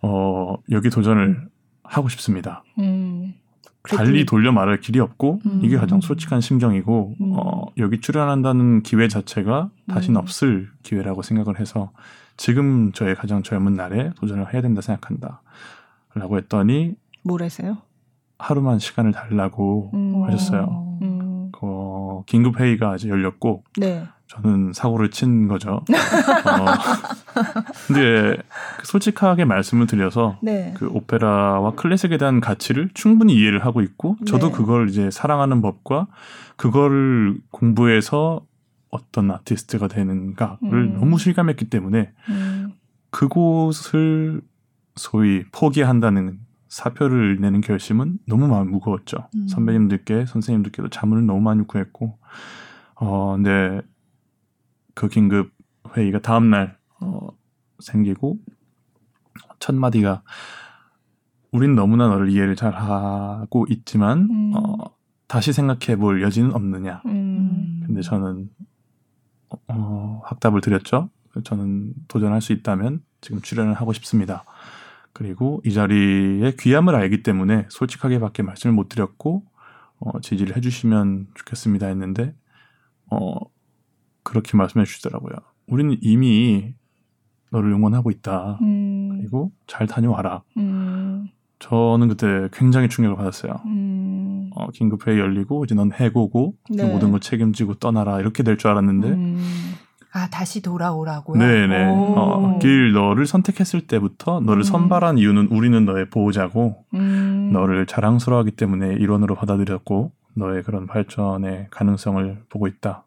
어, 여기 도전을 하고 싶습니다. 음. 달리 돌려 말할 길이 없고 음. 이게 가장 솔직한 심정이고 음. 어, 여기 출연한다는 기회 자체가 다시는 음. 없을 기회라고 생각을 해서 지금 저의 가장 젊은 날에 도전을 해야 된다 생각한다. 라고 했더니 뭐래세요? 하루만 시간을 달라고 음. 하셨어요. 음. 그 긴급 회의가 이제 열렸고 네. 저는 사고를 친 거죠. 어, 근데 솔직하게 말씀을 드려서 네. 그 오페라와 클래식에 대한 가치를 충분히 이해를 하고 있고 저도 네. 그걸 이제 사랑하는 법과 그거를 공부해서 어떤 아티스트가 되는가를 음. 너무 실감했기 때문에 음. 그곳을 소위 포기한다는 사표를 내는 결심은 너무 마음 무거웠죠. 음. 선배님들께 선생님들께도 자문을 너무 많이 구했고 어 근데 그 긴급 회의가 다음 날 어, 생기고 첫 마디가 우린 너무나 너를 이해를 잘 하고 있지만 음. 어, 다시 생각해 볼 여지는 없느냐. 음. 근데 저는 어, 확답을 드렸죠. 저는 도전할 수 있다면 지금 출연을 하고 싶습니다. 그리고 이 자리에 귀함을 알기 때문에 솔직하게밖에 말씀을 못 드렸고 어, 지지를 해주시면 좋겠습니다 했는데 어, 그렇게 말씀해 주시더라고요. 우리는 이미 너를 응원하고 있다. 음. 그리고 잘 다녀와라. 음. 저는 그때 굉장히 충격을 받았어요. 음. 어, 긴급회의 열리고 이제 넌 해고고 네. 모든 걸 책임지고 떠나라 이렇게 될 줄 알았는데 음. 아 다시 돌아오라고요. 네네. 오. 어, 길 너를 선택했을 때부터 너를 음. 선발한 이유는 우리는 너의 보호자고 음. 너를 자랑스러워하기 때문에 일원으로 받아들였고 너의 그런 발전의 가능성을 보고 있다.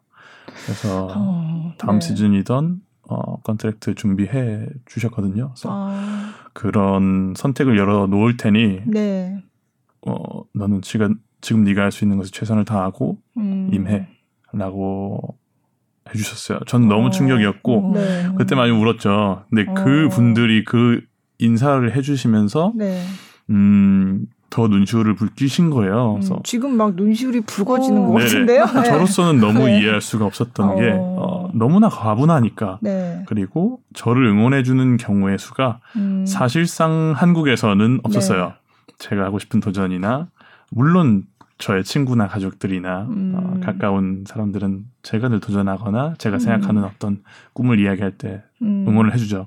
그래서 어, 다음 네. 시즌이던 어, contract 준비해 주셨거든요. 그래서 아, 그런 선택을 열어 놓을 테니 네. 어, 너는 지금 지금 네가 할 수 있는 것을 최선을 다하고 음. 임해라고 해주셨어요. 전 너무 어. 충격이었고 네. 그때 많이 울었죠. 근데 그 어. 분들이 그 인사를 해주시면서 네. 음, 더 눈시울을 붉히신 거예요. 그래서 음, 지금 막 눈시울이 붉어지는 어. 것 네네. 같은데요? 네. 저로서는 너무 네. 이해할 수가 없었던 게 어. 어, 너무나 과분하니까 네. 그리고 저를 응원해주는 경우의 수가 음. 사실상 한국에서는 없었어요. 제가 하고 싶은 도전이나 물론 저의 친구나 가족들이나 음. 어, 가까운 사람들은 제가 늘 도전하거나 제가 음. 생각하는 어떤 꿈을 이야기할 때 음. 응원을 해주죠.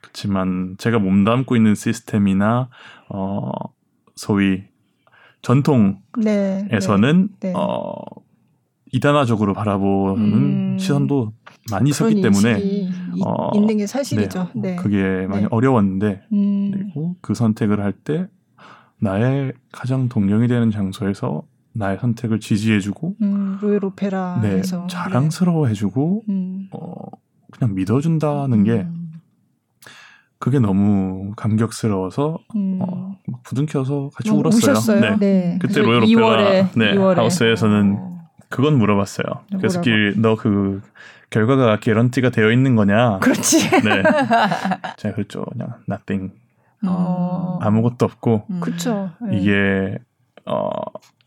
그렇지만 제가 몸담고 있는 시스템이나 어, 소위 전통에서는 네. 네. 네. 어, 이단화적으로 바라보는 음. 시선도 많이 있었기 때문에 어, 있는 게 사실이죠. 네. 그게 많이 네. 어려웠는데 음. 그리고 그 선택을 할 때 나의 가장 동력이 되는 장소에서 나의 선택을 지지해주고 음, 로열 네, 오페라에서 자랑스러워해주고 네. 음. 어, 그냥 믿어준다는 게 음. 그게 너무 감격스러워서 음. 어, 막 부둥켜서 같이 울었어요. 우셨어요. 네. 네. 그때 로열 2월에, 오페라 네, 2월에. 하우스에서는 어. 그건 물어봤어요. 그래서 뭐라고? 너그 결과가 개런티가 되어 있는 거냐? 그렇지. 네. 제가 그랬죠. 그냥 nothing. 어. 아무것도 없고 음. 그렇죠. 네. 이게 어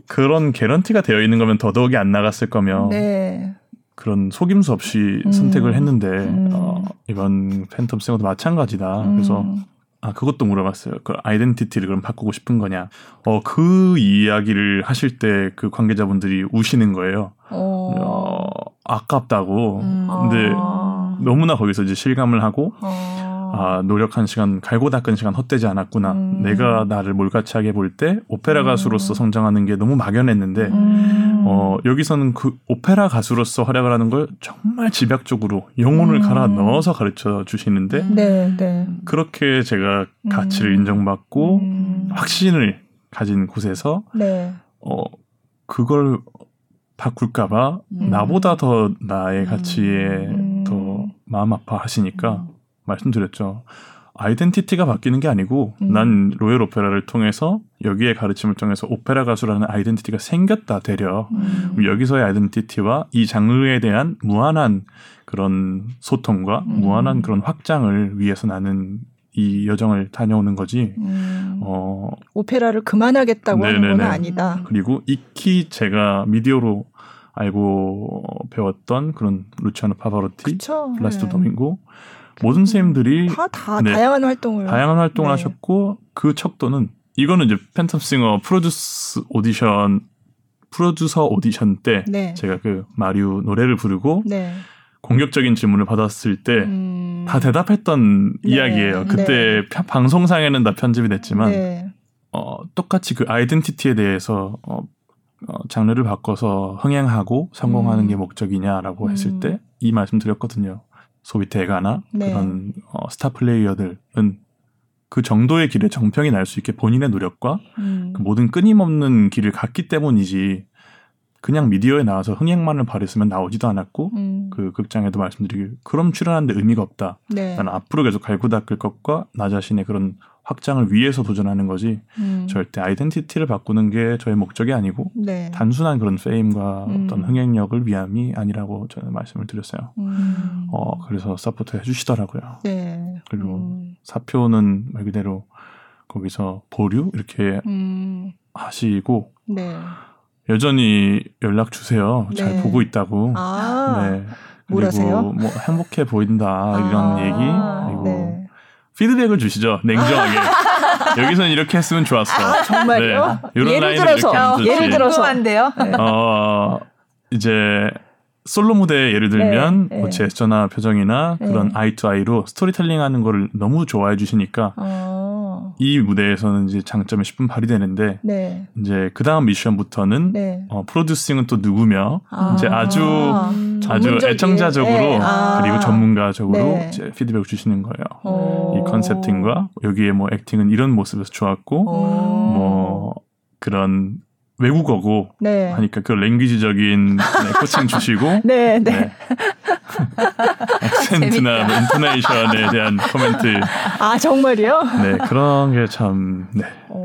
그런 개런티가 되어 있는 거면 더더욱이 안 나갔을 거며 네. 그런 속임수 없이 음. 선택을 했는데 음. 어, 이번 팬텀 싱어도 마찬가지다. 그래서 음. 아 그것도 물어봤어요. 그 아이덴티티를 그럼 바꾸고 싶은 거냐? 어그 이야기를 하실 때 그 관계자분들이 우시는 거예요. 어. 어, 아깝다고. 음. 근데 아. 너무나 거기서 이제 실감을 하고 어. 아 노력한 시간 갈고 닦은 시간 헛되지 않았구나. 음. 내가 나를 몰카치하게 볼 때 오페라 음. 가수로서 성장하는 게 너무 막연했는데 음. 어 여기서는 그 오페라 가수로서 활약을 하는 걸 정말 집약적으로 영혼을 음. 갈아 넣어서 가르쳐 주시는데 음. 네, 네. 그렇게 제가 가치를 음. 인정받고 음. 확신을 가진 곳에서 네. 어 그걸 바꿀까봐 음. 나보다 더 나의 음. 가치에 음. 더 마음 아파하시니까 음. 말씀드렸죠. 아이덴티티가 바뀌는 게 아니고 음. 난 로열 오페라를 통해서 여기에 가르침을 통해서 오페라 가수라는 아이덴티티가 생겼다 되려 음. 여기서의 아이덴티티와 이 장르에 대한 무한한 그런 소통과 음. 무한한 그런 확장을 위해서 나는 이 여정을 다녀오는 거지. 음. 어 오페라를 그만하겠다고 하는 건 네네네. 아니다. 그리고 익히 제가 미디어로 알고 배웠던 그런 루치아노 파바로티, 그렇죠. 플라시도 도밍고 모든 선생님들이 다, 다 네. 다양한 활동을 다양한 활동을 네. 하셨고 그 척도는 이거는 이제 팬텀싱어 프로듀스 오디션 프로듀서 오디션 때 네. 제가 그 마리우 노래를 부르고 네. 공격적인 질문을 받았을 때다 음. 대답했던 네. 이야기예요. 그때 네. 편- 방송상에는 다 편집이 됐지만 네. 어, 똑같이 그 아이덴티티에 대해서 어, 어, 장르를 바꿔서 흥행하고 성공하는 음. 게 목적이냐라고 했을 음. 때이 말씀 드렸거든요. 소위 대가나 네. 그런 어, 스타 플레이어들은 그 정도의 길에 정평이 날 수 있게 본인의 노력과 음. 그 모든 끊임없는 길을 갔기 때문이지 그냥 미디어에 나와서 흥행만을 바랬으면 나오지도 않았고 음. 그 극장에도 말씀드리길 그럼 출연하는데 의미가 없다. 네. 나는 앞으로 계속 갈고 닦을 것과 나 자신의 그런 확장을 위해서 도전하는 거지 음. 절대 identity를 바꾸는 게 저의 목적이 아니고 네. 단순한 그런 fame과 음. 어떤 흥행력을 위함이 아니라고 저는 말씀을 드렸어요. 음. 어 그래서 support 해주시더라고요. 네. 그리고 음. 사표는 말 그대로 거기서 보류 이렇게 음. 하시고 네. 여전히 연락 주세요. 네. 잘 보고 있다고. 아. 네. 뭐라세요? 그리고 뭐 행복해 보인다 이런 아. 얘기 그리고 네. 피드백을 주시죠. 냉정하게. 여기서는 이렇게 했으면 좋았어. 아, 정말요? 네. 이런 예를 라인을 들어서. 예를 들어서 궁금한데요. 네. 어, 이제 솔로 무대 예를 들면 네, 뭐 네. 제스처나 표정이나 네. 그런 eye to eye로 스토리텔링 하는 거를 너무 좋아해 주시니까 어. 이 무대에서는 이제 장점이 10분 발휘되는데 네. 이제 그 다음 미션부터는 네. 어, producing은 또 누구며 아. 이제 아주 음, 아주. 애청자적으로 네. 아. 그리고 전문가적으로 네. 이제 피드백을 주시는 거예요. 어. 이 컨셉팅과 여기에 뭐 액팅은 이런 모습에서 좋았고 어. 뭐 그런 외국어고 네. 하니까 그 랭귀지적인 네, 코칭 주시고 네, 네. 네. 액센트나 뭐 인토네이션에 대한 코멘트 아, 정말이요? 네 그런 게참 네.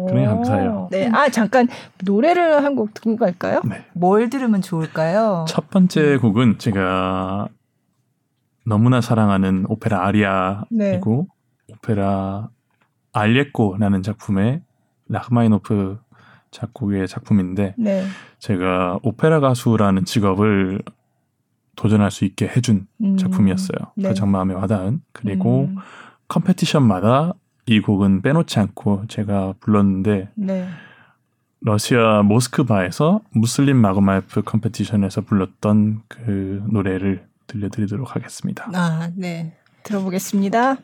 그래, 감사해요. 네. 아, 잠깐 노래를 한 곡 듣고 갈까요? 네. 뭘 들으면 좋을까요? 첫 번째 곡은 제가 너무나 사랑하는 오페라 아리아이고 네. 오페라 알레코라는 작품의 라흐마니노프 작곡의 작품인데 네. 제가 오페라 가수라는 직업을 도전할 수 있게 해준 음. 작품이었어요. 네. 가장 마음에 와닿은. 그리고 음. competition마다 이 곡은 빼놓지 않고 제가 불렀는데 네. 러시아 모스크바에서 무슬림 마고마예프 competition에서 불렀던 그 노래를 들려드리도록 하겠습니다. 아, 네. 들어보겠습니다.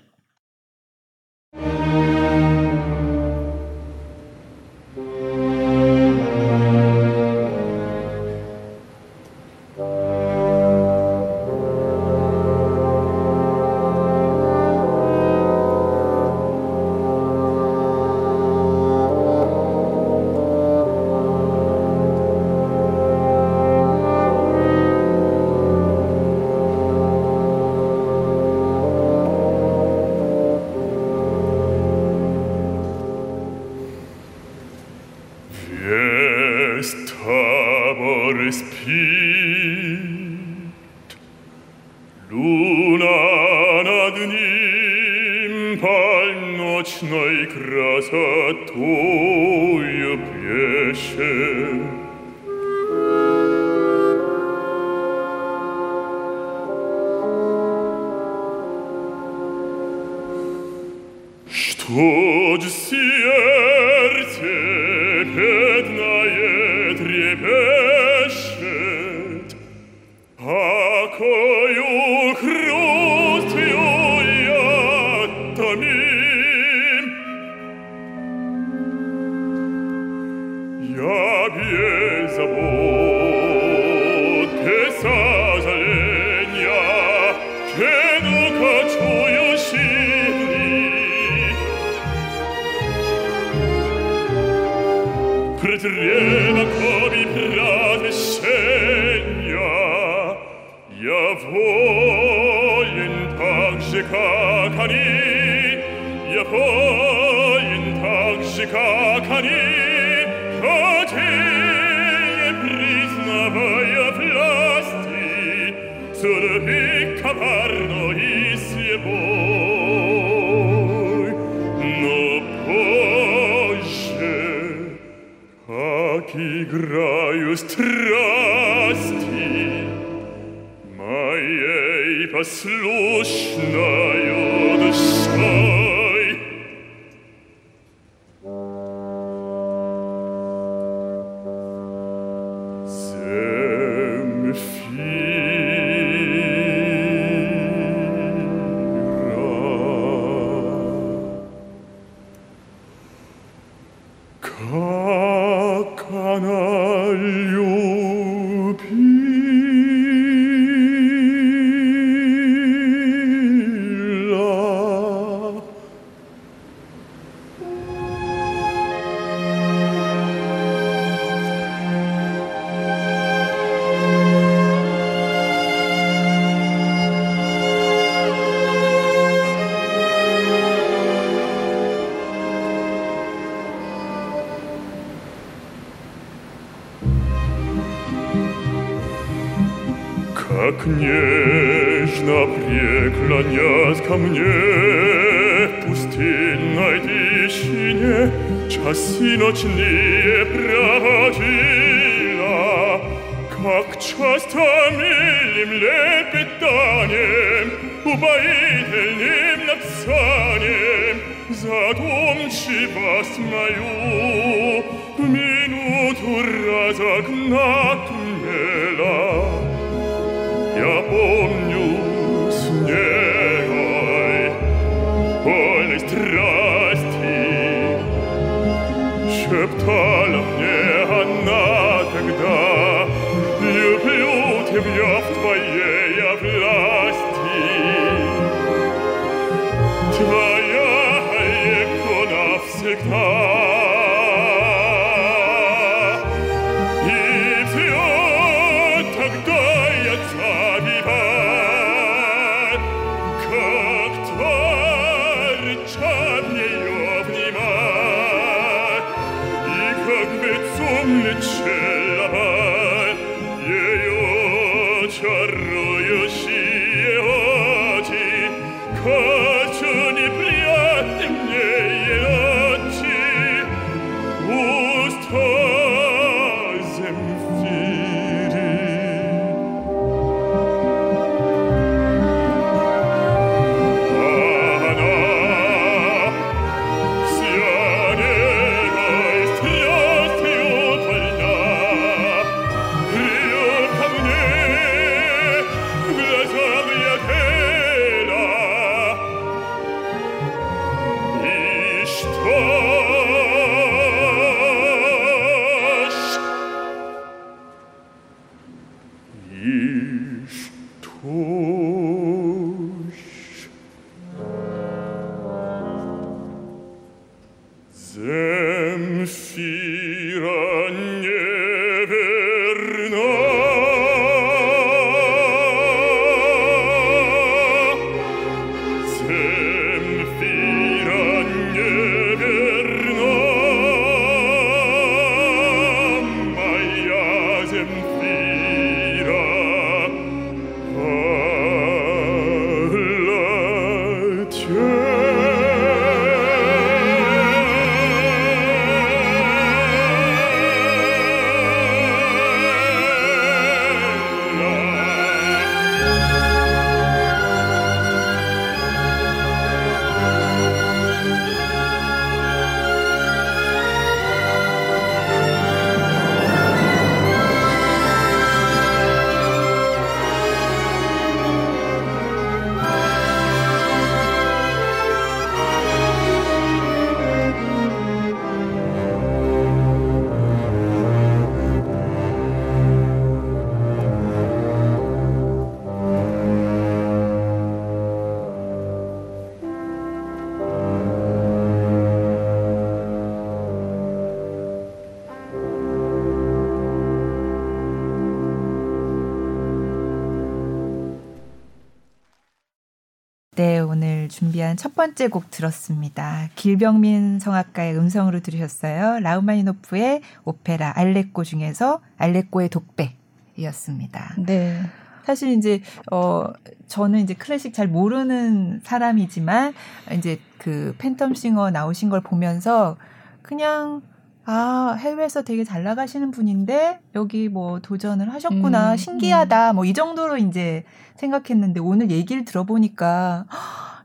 준비한 첫 번째 곡 들었습니다. 길병민 성악가의 음성으로 들으셨어요. 라우마니노프의 오페라 알레꼬 중에서 알레꼬의 독백이었습니다. 네. 사실 이제 어 저는 이제 클래식 잘 모르는 사람이지만 이제 그 팬텀 싱어 나오신 걸 보면서 그냥 아 해외에서 되게 잘 나가시는 분인데 여기 뭐 도전을 하셨구나 음, 신기하다 뭐이 정도로 이제 생각했는데 오늘 얘기를 들어보니까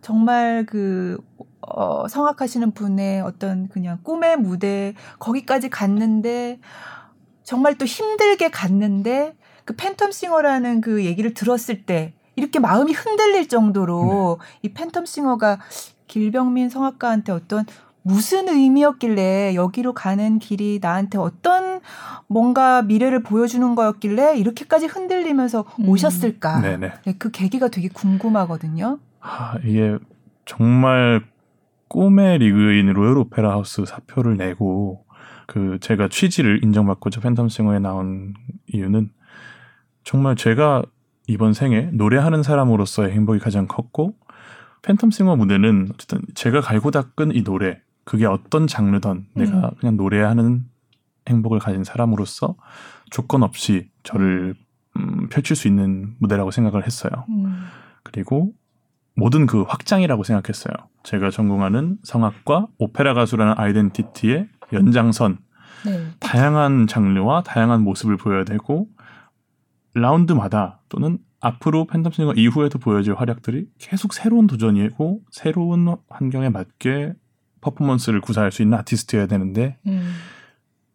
정말 그 어, 성악하시는 분의 어떤 그냥 꿈의 무대 거기까지 갔는데 정말 또 힘들게 갔는데 그 팬텀 싱어라는 그 얘기를 들었을 때 이렇게 마음이 흔들릴 정도로 이 팬텀 싱어가 길병민 성악가한테 어떤 무슨 의미였길래 여기로 가는 길이 나한테 어떤 뭔가 미래를 보여주는 거였길래 이렇게까지 흔들리면서 음. 오셨을까? 네네. 네, 그 계기가 되게 궁금하거든요. 아, 이게 정말 꿈의 리그인 로열 오페라 하우스 사표를 내고 그 제가 취지를 인정받고자 팬텀 싱어에 나온 이유는 정말 제가 이번 생에 노래하는 사람으로서의 행복이 가장 컸고 팬텀 싱어 무대는 어쨌든 제가 갈고 닦은 이 노래 그게 어떤 장르든 내가 그냥 노래하는 행복을 가진 사람으로서 조건 없이 저를 음, 펼칠 수 있는 무대라고 생각을 했어요. 음. 그리고 모든 그 확장이라고 생각했어요. 제가 전공하는 성악과 오페라 가수라는 아이덴티티의 연장선, 네. 다양한 장르와 다양한 모습을 보여야 되고 라운드마다 또는 앞으로 팬텀싱어 이후에도 보여질 활약들이 계속 새로운 도전이고 새로운 환경에 맞게 퍼포먼스를 구사할 수 있는 아티스트여야 되는데 음.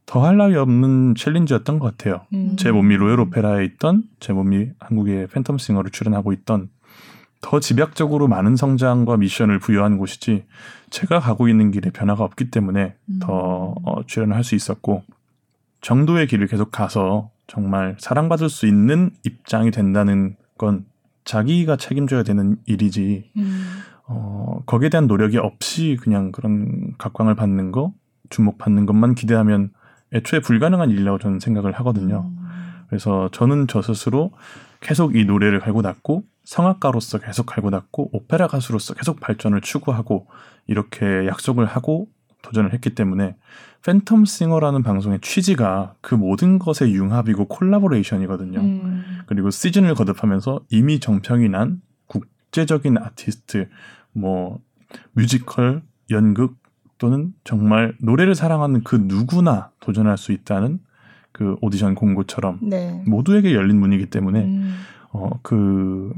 더할 나위 없는 challenge였던 것 같아요. 음. 제 몸이 로열 오페라에 있던 제 몸이 한국의 팬텀 싱어를 출연하고 있던 더 집약적으로 많은 성장과 미션을 부여한 곳이지 제가 가고 있는 길에 변화가 없기 때문에 음. 더 어, 출연을 할 수 있었고 정도의 길을 계속 가서 정말 사랑받을 수 있는 입장이 된다는 건 자기가 책임져야 되는 일이지 음. 어, 거기에 대한 노력이 없이 그냥 그런 각광을 받는 거 주목받는 것만 기대하면 애초에 불가능한 일이라고 저는 생각을 하거든요. 음. 그래서 저는 저 스스로 계속 이 노래를 갈고 닦고 성악가로서 계속 갈고 닦고 오페라 가수로서 계속 발전을 추구하고 이렇게 약속을 하고 도전을 했기 때문에 팬텀 싱어라는 방송의 취지가 그 모든 것의 융합이고 콜라보레이션이거든요. 음. 그리고 시즌을 거듭하면서 이미 정평이 난 국제적인 아티스트, 뭐 뮤지컬, 연극 또는 정말 노래를 사랑하는 그 누구나 도전할 수 있다는 그 오디션 공고처럼 네. 모두에게 열린 문이기 때문에 음. 어 그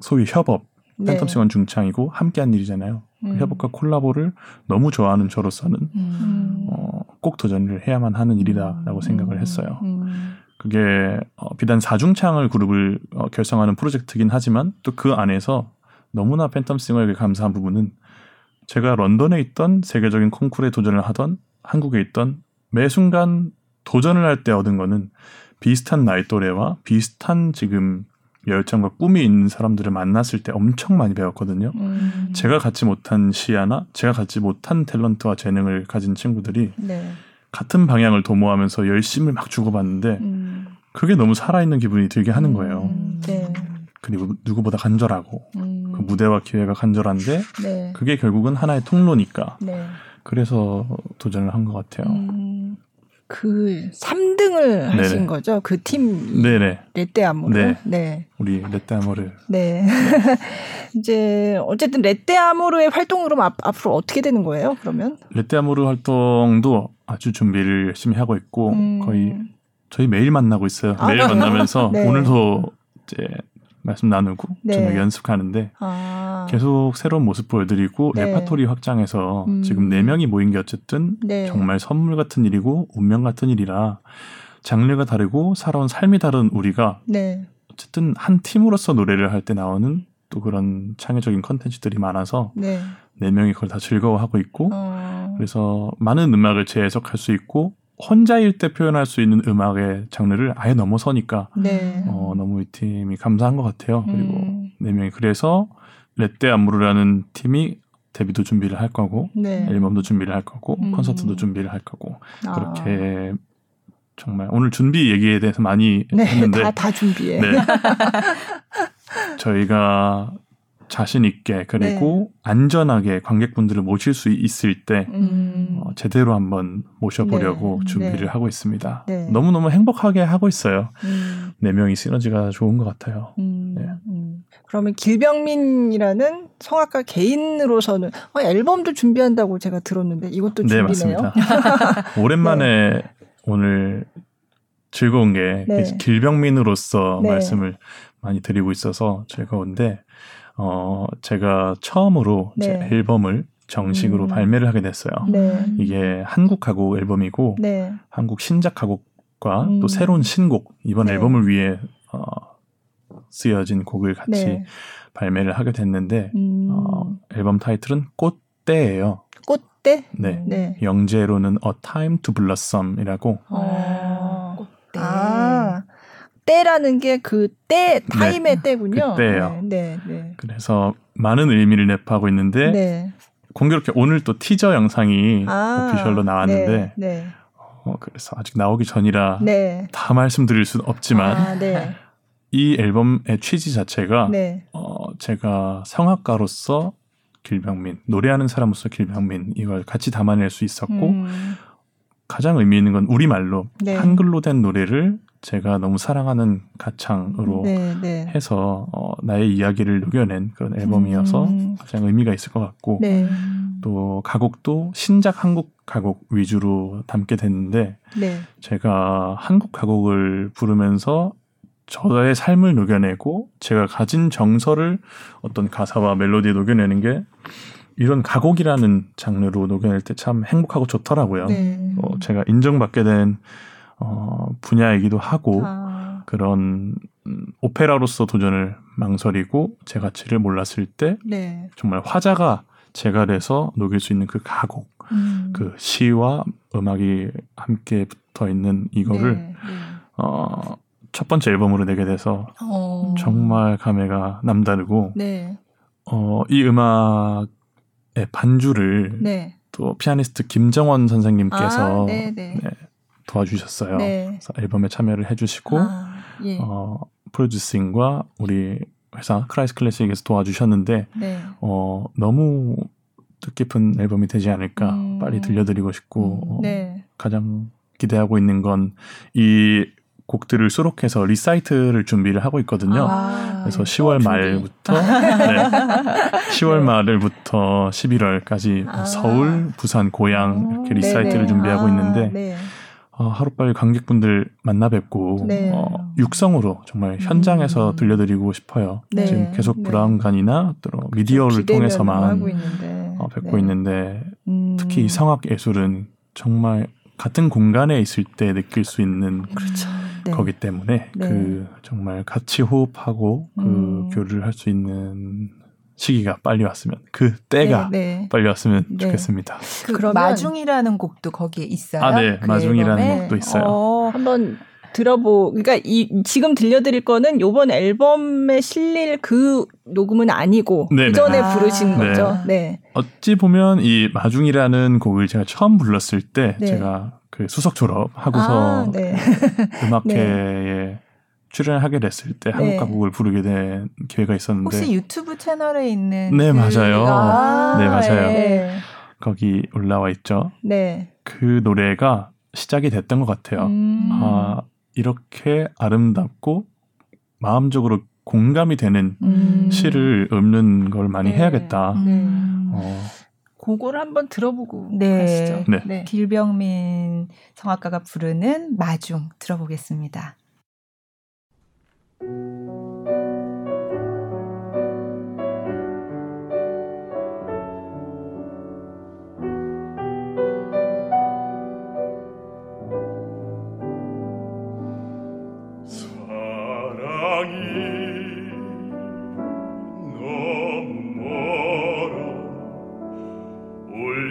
소위 협업 네. 팬텀싱어는 중창이고 함께한 일이잖아요. 그 음. 협업과 콜라보를 너무 좋아하는 저로서는 음. 어, 꼭 도전을 해야만 하는 일이다라고 생각을 음. 했어요. 음. 그게 어, 비단 사중창을 그룹을 어, 결성하는 프로젝트긴 하지만 또 그 안에서 너무나 팬텀싱어에게 감사한 부분은 제가 런던에 있던 세계적인 콩쿠르에 도전을 하던 한국에 있던 매 순간 도전을 할 때 얻은 거는 비슷한 나이 또래와 비슷한 지금 열정과 꿈이 있는 사람들을 만났을 때 엄청 많이 배웠거든요. 음. 제가 갖지 못한 시야나 제가 갖지 못한 탤런트와 재능을 가진 친구들이 네. 같은 방향을 도모하면서 열심을 막 주고받는데 음. 그게 너무 살아있는 기분이 들게 하는 거예요. 음. 네. 그리고 누구보다 간절하고 음. 그 무대와 기회가 간절한데 네. 그게 결국은 하나의 통로니까 네. 그래서 도전을 한 것 같아요. 음. 그 3등을 하신 네네. 거죠? 그팀 네네. 레떼 안무로. 네. 네. 우리 레떼 아모르 네. 이제 어쨌든 레떼 아모르의 활동으로 앞, 앞으로 어떻게 되는 거예요? 그러면? 레떼 아모르 활동도 아주 준비를 열심히 하고 있고 음. 거의 저희 매일 만나고 있어요. 아, 매일 그래요? 만나면서 네. 오늘도 이제 말씀 나누고 네. 저녁 연습하는데 아. 계속 새로운 모습 보여드리고 네. 레파토리 확장해서 음. 지금 네 명이 모인 게 어쨌든 네. 정말 선물 같은 일이고 운명 같은 일이라 장르가 다르고 살아온 삶이 다른 우리가 네. 어쨌든 한 팀으로서 노래를 할 때 나오는 또 그런 창의적인 컨텐츠들이 많아서 네. 네 명이 그걸 다 즐거워하고 있고 어. 그래서 많은 음악을 재해석할 수 있고 혼자일 때 표현할 수 있는 음악의 장르를 아예 넘어서니까 네. 어, 너무 이 팀이 감사한 것 같아요. 그리고 음. 네 명이 그래서 레떼 안무르라는 팀이 데뷔도 준비를 할 거고 네. 앨범도 준비를 할 거고 음. 콘서트도 준비를 할 거고 아. 그렇게 정말 오늘 준비 얘기에 대해서 많이 네. 했는데 다, 다 준비해. 네. 저희가 자신 있게 그리고 안전하게 관객분들을 모실 수 있을 때 음. 어, 제대로 한번 모셔보려고 네, 준비를 네. 하고 있습니다. 네. 너무 너무 행복하게 하고 있어요. 음. 네 명이 시너지가 좋은 것 같아요. 음, 네. 음. 그러면 길병민이라는 성악가 개인으로서는 어, 앨범도 준비한다고 제가 들었는데 이것도 네, 준비네요. 맞습니다. 오랜만에 오늘 즐거운 게 네. 길병민으로서 네. 말씀을 많이 드리고 있어서 즐거운데 어 제가 처음으로 제 네. 앨범을 정식으로 음. 발매를 하게 됐어요. 네. 이게 한국 가곡 앨범이고 네. 한국 신작 가곡과 음. 또 새로운 신곡 이번 네. 앨범을 위해 어, 쓰여진 곡을 같이 네. 발매를 하게 됐는데 음. 어, 앨범 타이틀은 꽃대예요. 꽃대? 네. 네. 영재로는 A Time to Blossom이라고 어. 때라는 게 그 때, 타임의 때군요. 그. 네, 네, 네. 그래서 많은 의미를 내포하고 있는데 네. 공교롭게 오늘 또 티저 영상이 아, 오피셜로 나왔는데 네, 네. 어, 그래서 아직 나오기 전이라 네. 다 말씀드릴 수는 없지만 아, 네. 이 앨범의 취지 자체가 네. 어, 제가 성악가로서 길병민 노래하는 사람으로서 길병민 이걸 같이 담아낼 수 있었고 음, 가장 의미 있는 건 우리말로 네. 한글로 된 노래를 제가 너무 사랑하는 가창으로 네, 네. 해서 어, 나의 이야기를 녹여낸 그런 앨범이어서 음. 가장 의미가 있을 것 같고 네. 또 가곡도 신작 한국 가곡 위주로 담게 됐는데 네. 제가 한국 가곡을 부르면서 저의 삶을 녹여내고 제가 가진 정서를 어떤 가사와 멜로디에 녹여내는 게 이런 가곡이라는 장르로 녹여낼 때 참 행복하고 좋더라고요. 네. 어, 제가 인정받게 된 어, 분야이기도 하고 아, 그런 음, 오페라로서 도전을 망설이고 제 가치를 몰랐을 때 네. 정말 화자가 제가 돼서 녹일 수 있는 그 가곡, 음. 그 시와 음악이 함께 붙어 있는 이거를 네, 네. 어, 첫 번째 앨범으로 내게 돼서 어. 정말 감회가 남다르고 네. 어, 이 음악의 반주를 네. 또 피아니스트 김정원 선생님께서 아, 네, 도와주셨어요. 네. 그래서 앨범에 참여를 해주시고 아, 예. 어, producing과 우리 회사 크라이스 클래식에서 도와주셨는데 네. 어, 너무 뜻깊은 앨범이 되지 않을까 음. 빨리 들려드리고 싶고 어, 네. 가장 기대하고 있는 건 이 곡들을 수록해서 리사이틀을 준비를 하고 있거든요. 아, 그래서 네. 10월 준비. 말부터 네, 10월 네. 말부터 11월까지 아. 서울, 부산, 고양 이렇게 리사이틀을 네네. 준비하고 아, 있는데 네. 어, 하루빨리 관객분들 만나 뵙고 네. 어, 육성으로 정말 현장에서 음. 들려드리고 싶어요. 네. 지금 계속 네. 브라운관이나 또 미디어를 통해서만 있는데. 어, 뵙고 네. 있는데 음. 특히 이 성악 예술은 정말 같은 공간에 있을 때 느낄 수 있는 그렇죠. 네. 거기 때문에 네. 그 정말 같이 호흡하고 그 음. 교류를 할 수 있는 시기가 빨리 왔으면 그 때가 네, 네. 빨리 왔으면 네. 좋겠습니다. 그 그러면- 마중이라는 곡도 거기에 있어요. 아, 네. 그 마중이라는 앨범에? 곡도 있어요. 어, 한번 들어보. 그러니까 이 지금 들려드릴 거는 요번 앨범에 실릴 그 녹음은 아니고 네네. 이전에 아. 부르신 네. 거죠. 네. 어찌 보면 이 마중이라는 곡을 제가 처음 불렀을 때 네. 제가 그 수석 졸업하고서 아, 네. 음악회에 출연하게 됐을 때 한국 네. 가곡을 부르게 된 기회가 있었는데 혹시 유튜브 채널에 있는 네, 그- 맞아요. 아, 네, 맞아요. 네. 거기 올라와 있죠. 네. 그 노래가 시작이 됐던 것 같아요. 음. 아, 이렇게 아름답고 마음적으로 공감이 되는 음. 시를 읊는 걸 많이 네. 해야겠다. 음. 어, 그거를 한번 들어보고 네. 가시죠. 네. 네. 길병민 성악가가 부르는 마중 들어보겠습니다.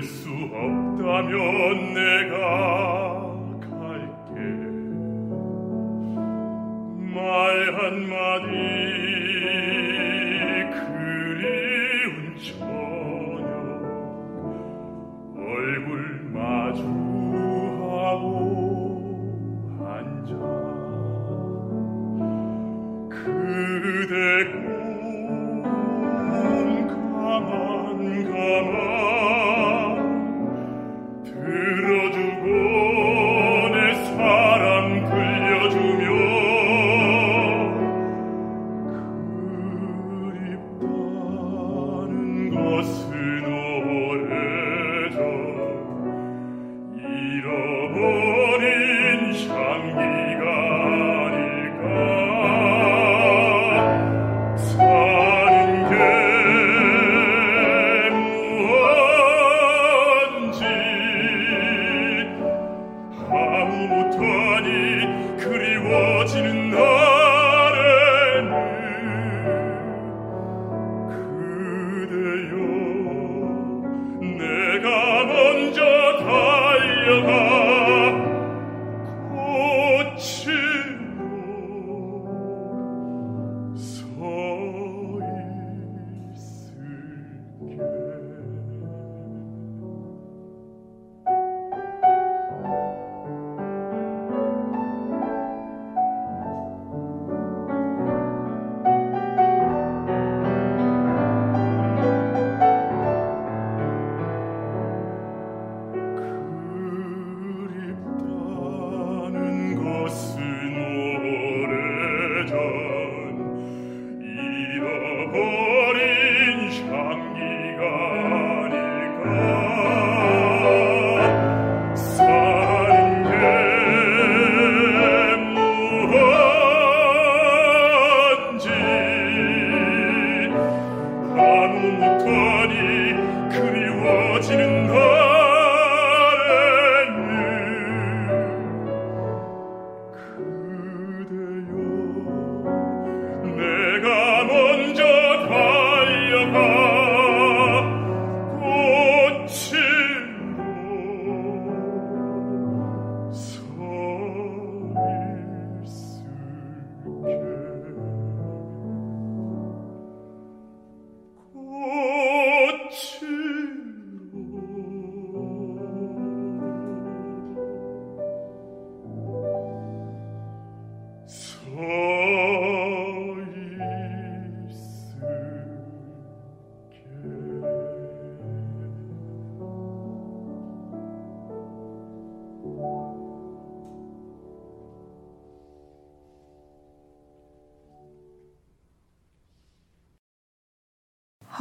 수 없다면 내가 말한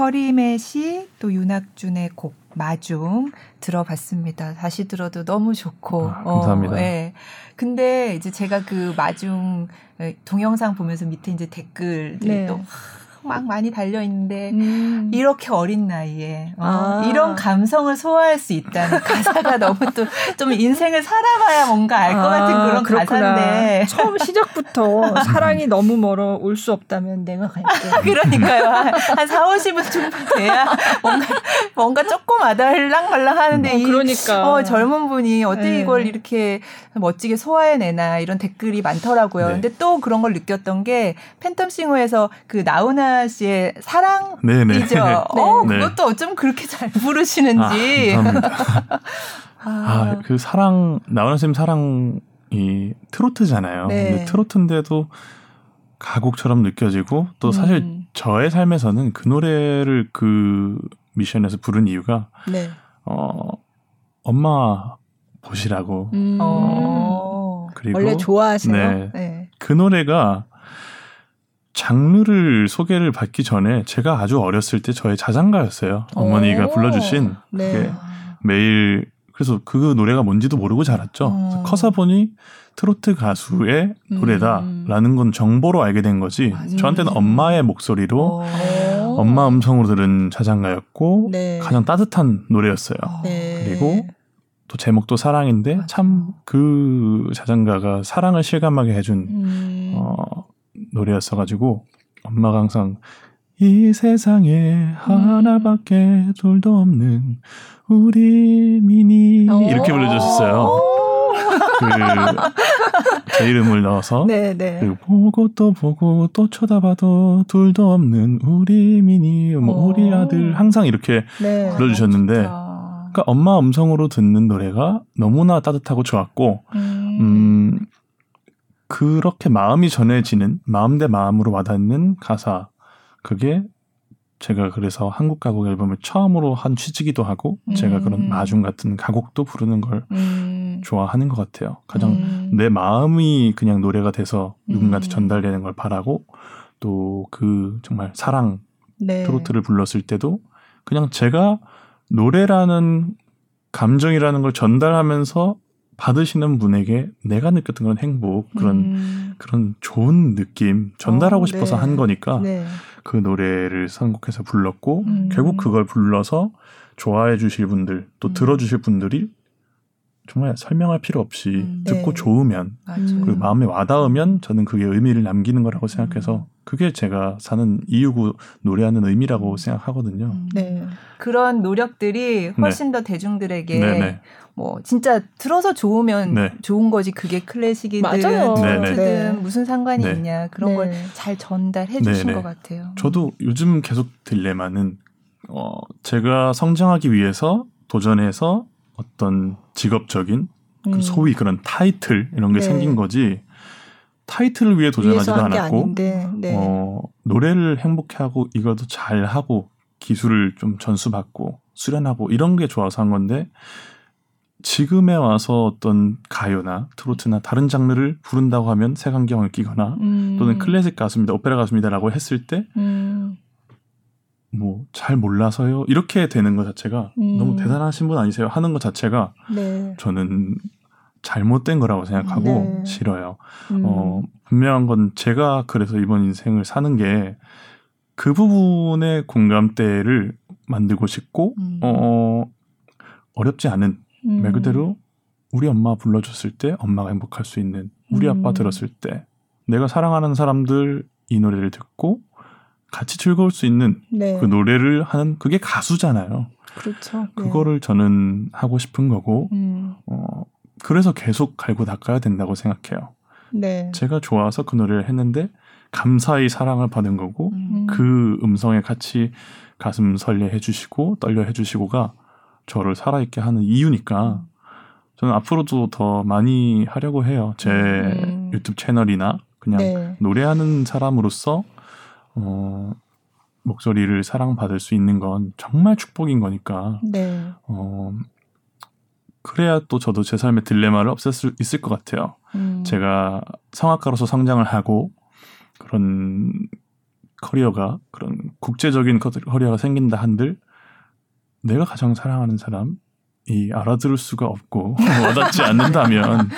허림의 시, 또 윤학준의 곡, 마중 들어봤습니다. 다시 들어도 너무 좋고. 아, 감사합니다. 어, 예. 근데 이제 제가 그 마중 동영상 보면서 밑에 이제 댓글들이 네. 또 막 많이 달려 있는데 음. 이렇게 어린 나이에 어, 아. 이런 감성을 소화할 수 있다는 가사가 너무 또 좀 인생을 살아봐야 뭔가 알것 같은 아, 그런 그렇구나. 가사인데 처음 시작부터 사랑이 너무 멀어 올 수 없다면 내가 갈게. 그러니까요. 한, 한 4, 50은 정도 돼야 뭔가, 뭔가 조금 아달랑말랑 하는데, 어, 이, 그러니까. 어, 젊은 분이 어떻게 네. 이걸 이렇게 멋지게 소화해내나 이런 댓글이 많더라고요. 네. 근데 또 그런 걸 느꼈던 게 팬텀싱어에서 그 나훈아 씨의 사랑이죠. 네네. 어, 네. 그것도 어쩜 그렇게 잘 부르시는지. 아. 아, 아, 그 사랑 나훈아 쌤 사랑이 트로트잖아요. 네. 근데 트로트인데도 가곡처럼 느껴지고 또 사실 음. 저의 삶에서는 그 노래를 그 미션에서 부른 이유가 네. 어 엄마 보시라고 음. 어. 그리고 원래 좋아하세요? 네. 네. 그 노래가 장르를 소개를 받기 전에 제가 아주 어렸을 때 저의 자장가였어요. 어머니가 오. 불러주신 네. 그게 매일 그래서 그 노래가 뭔지도 모르고 자랐죠. 어. 커서 보니 트로트 가수의 음. 노래다라는 건 정보로 알게 된 거지. 맞아요. 저한테는 엄마의 목소리로 어. 엄마 음성으로 들은 자장가였고 네. 가장 따뜻한 노래였어요. 네. 그리고 또 제목도 사랑인데. 참 그 자장가가 사랑을 실감하게 해준 음. 어, 노래였어가지고 엄마가 항상 이 세상에 하나밖에 둘도 없는 우리 미니 어. 이렇게 불러주셨어요. 그제 이름을 넣어서 네, 네. 그리고 보고 또 보고 또 쳐다봐도 둘도 없는 우리 미니 뭐 어. 우리 아들 항상 이렇게 네. 불러주셨는데 진짜. 그러니까 엄마 음성으로 듣는 노래가 너무나 따뜻하고 좋았고 음. 음, 그렇게 마음이 전해지는 마음 대 마음으로 와닿는 가사 그게 제가 그래서 한국 가곡 앨범을 처음으로 한 취지기도 하고 제가 그런 음. 마중 같은 가곡도 부르는 걸 음. 좋아하는 것 같아요. 가장 음. 내 마음이 그냥 노래가 돼서 누군가한테 음. 전달되는 걸 바라고 또 그 정말 사랑 네. 트로트를 불렀을 때도 그냥 제가 노래라는 감정이라는 걸 전달하면서 받으시는 분에게 내가 느꼈던 그런 행복 그런 음. 그런 좋은 느낌 전달하고 어, 싶어서 네. 한 거니까 네. 그 노래를 선곡해서 불렀고 음. 결국 그걸 불러서 좋아해 주실 분들 또 음. 들어 주실 분들이 정말 설명할 필요 없이 음, 듣고 네. 좋으면 맞아. 음. 그리고 마음에 와닿으면 저는 그게 의미를 남기는 거라고 생각해서 음. 그게 제가 사는 이유고 노래하는 의미라고 음. 생각하거든요. 음. 네. 그런 노력들이 훨씬 더 대중들에게 네네. 뭐 진짜 들어서 좋으면 네. 좋은 거지 그게 클래식이든 맞아요. 트로트든 네네. 무슨 상관이 네. 있냐 그런 네. 걸잘 전달해 주신 네네. 것 같아요. 저도 요즘 계속 딜레마는 어 제가 성장하기 위해서 도전해서 어떤 직업적인 그 음. 소위 그런 타이틀 이런 게 네. 생긴 거지 타이틀을 위해 도전하지도 않았고. 네. 어 노래를 행복해하고 이것도 잘 하고 기술을 좀 전수받고 수련하고 이런 게 좋아서 한 건데 지금에 와서 어떤 가요나 트로트나 다른 장르를 부른다고 하면 색안경을 끼거나 음. 또는 클래식 가수입니다, 오페라 가수입니다라고 했을 때 음. 뭐잘 몰라서요 이렇게 되는 것 자체가 음. 너무 대단하신 분 아니세요 하는 것 자체가 네. 저는 잘못된 거라고 생각하고 네. 싫어요. 음. 어, 분명한 건 제가 그래서 이번 인생을 사는 게 그 부분의 공감대를 만들고 싶고 음. 어, 어렵지 않은 음. 말 그대로 우리 엄마 불러줬을 때 엄마가 행복할 수 있는 우리 아빠 음. 들었을 때 내가 사랑하는 사람들 이 노래를 듣고 같이 즐거울 수 있는 네. 그 노래를 하는 그게 가수잖아요. 그렇죠. 네. 그거를 저는 하고 싶은 거고 음. 어, 그래서 계속 갈고 닦아야 된다고 생각해요. 네. 제가 좋아서 그 노래를 했는데 감사히 사랑을 받은 거고 음. 그 음성에 같이 가슴 설레해 주시고 떨려 해 주시고가 저를 살아있게 하는 이유니까 저는 앞으로도 더 많이 하려고 해요. 제 음. 유튜브 채널이나 그냥 네. 노래하는 사람으로서 어, 목소리를 사랑받을 수 있는 건 정말 축복인 거니까 네. 어, 그래야 또 저도 제 삶의 딜레마를 없앨 수 있을 것 같아요. 음. 제가 성악가로서 성장을 하고 그런 커리어가 그런 국제적인 커- 커리어가 생긴다 한들 내가 가장 사랑하는 사람 이 알아들을 수가 없고 와닿지 않는다면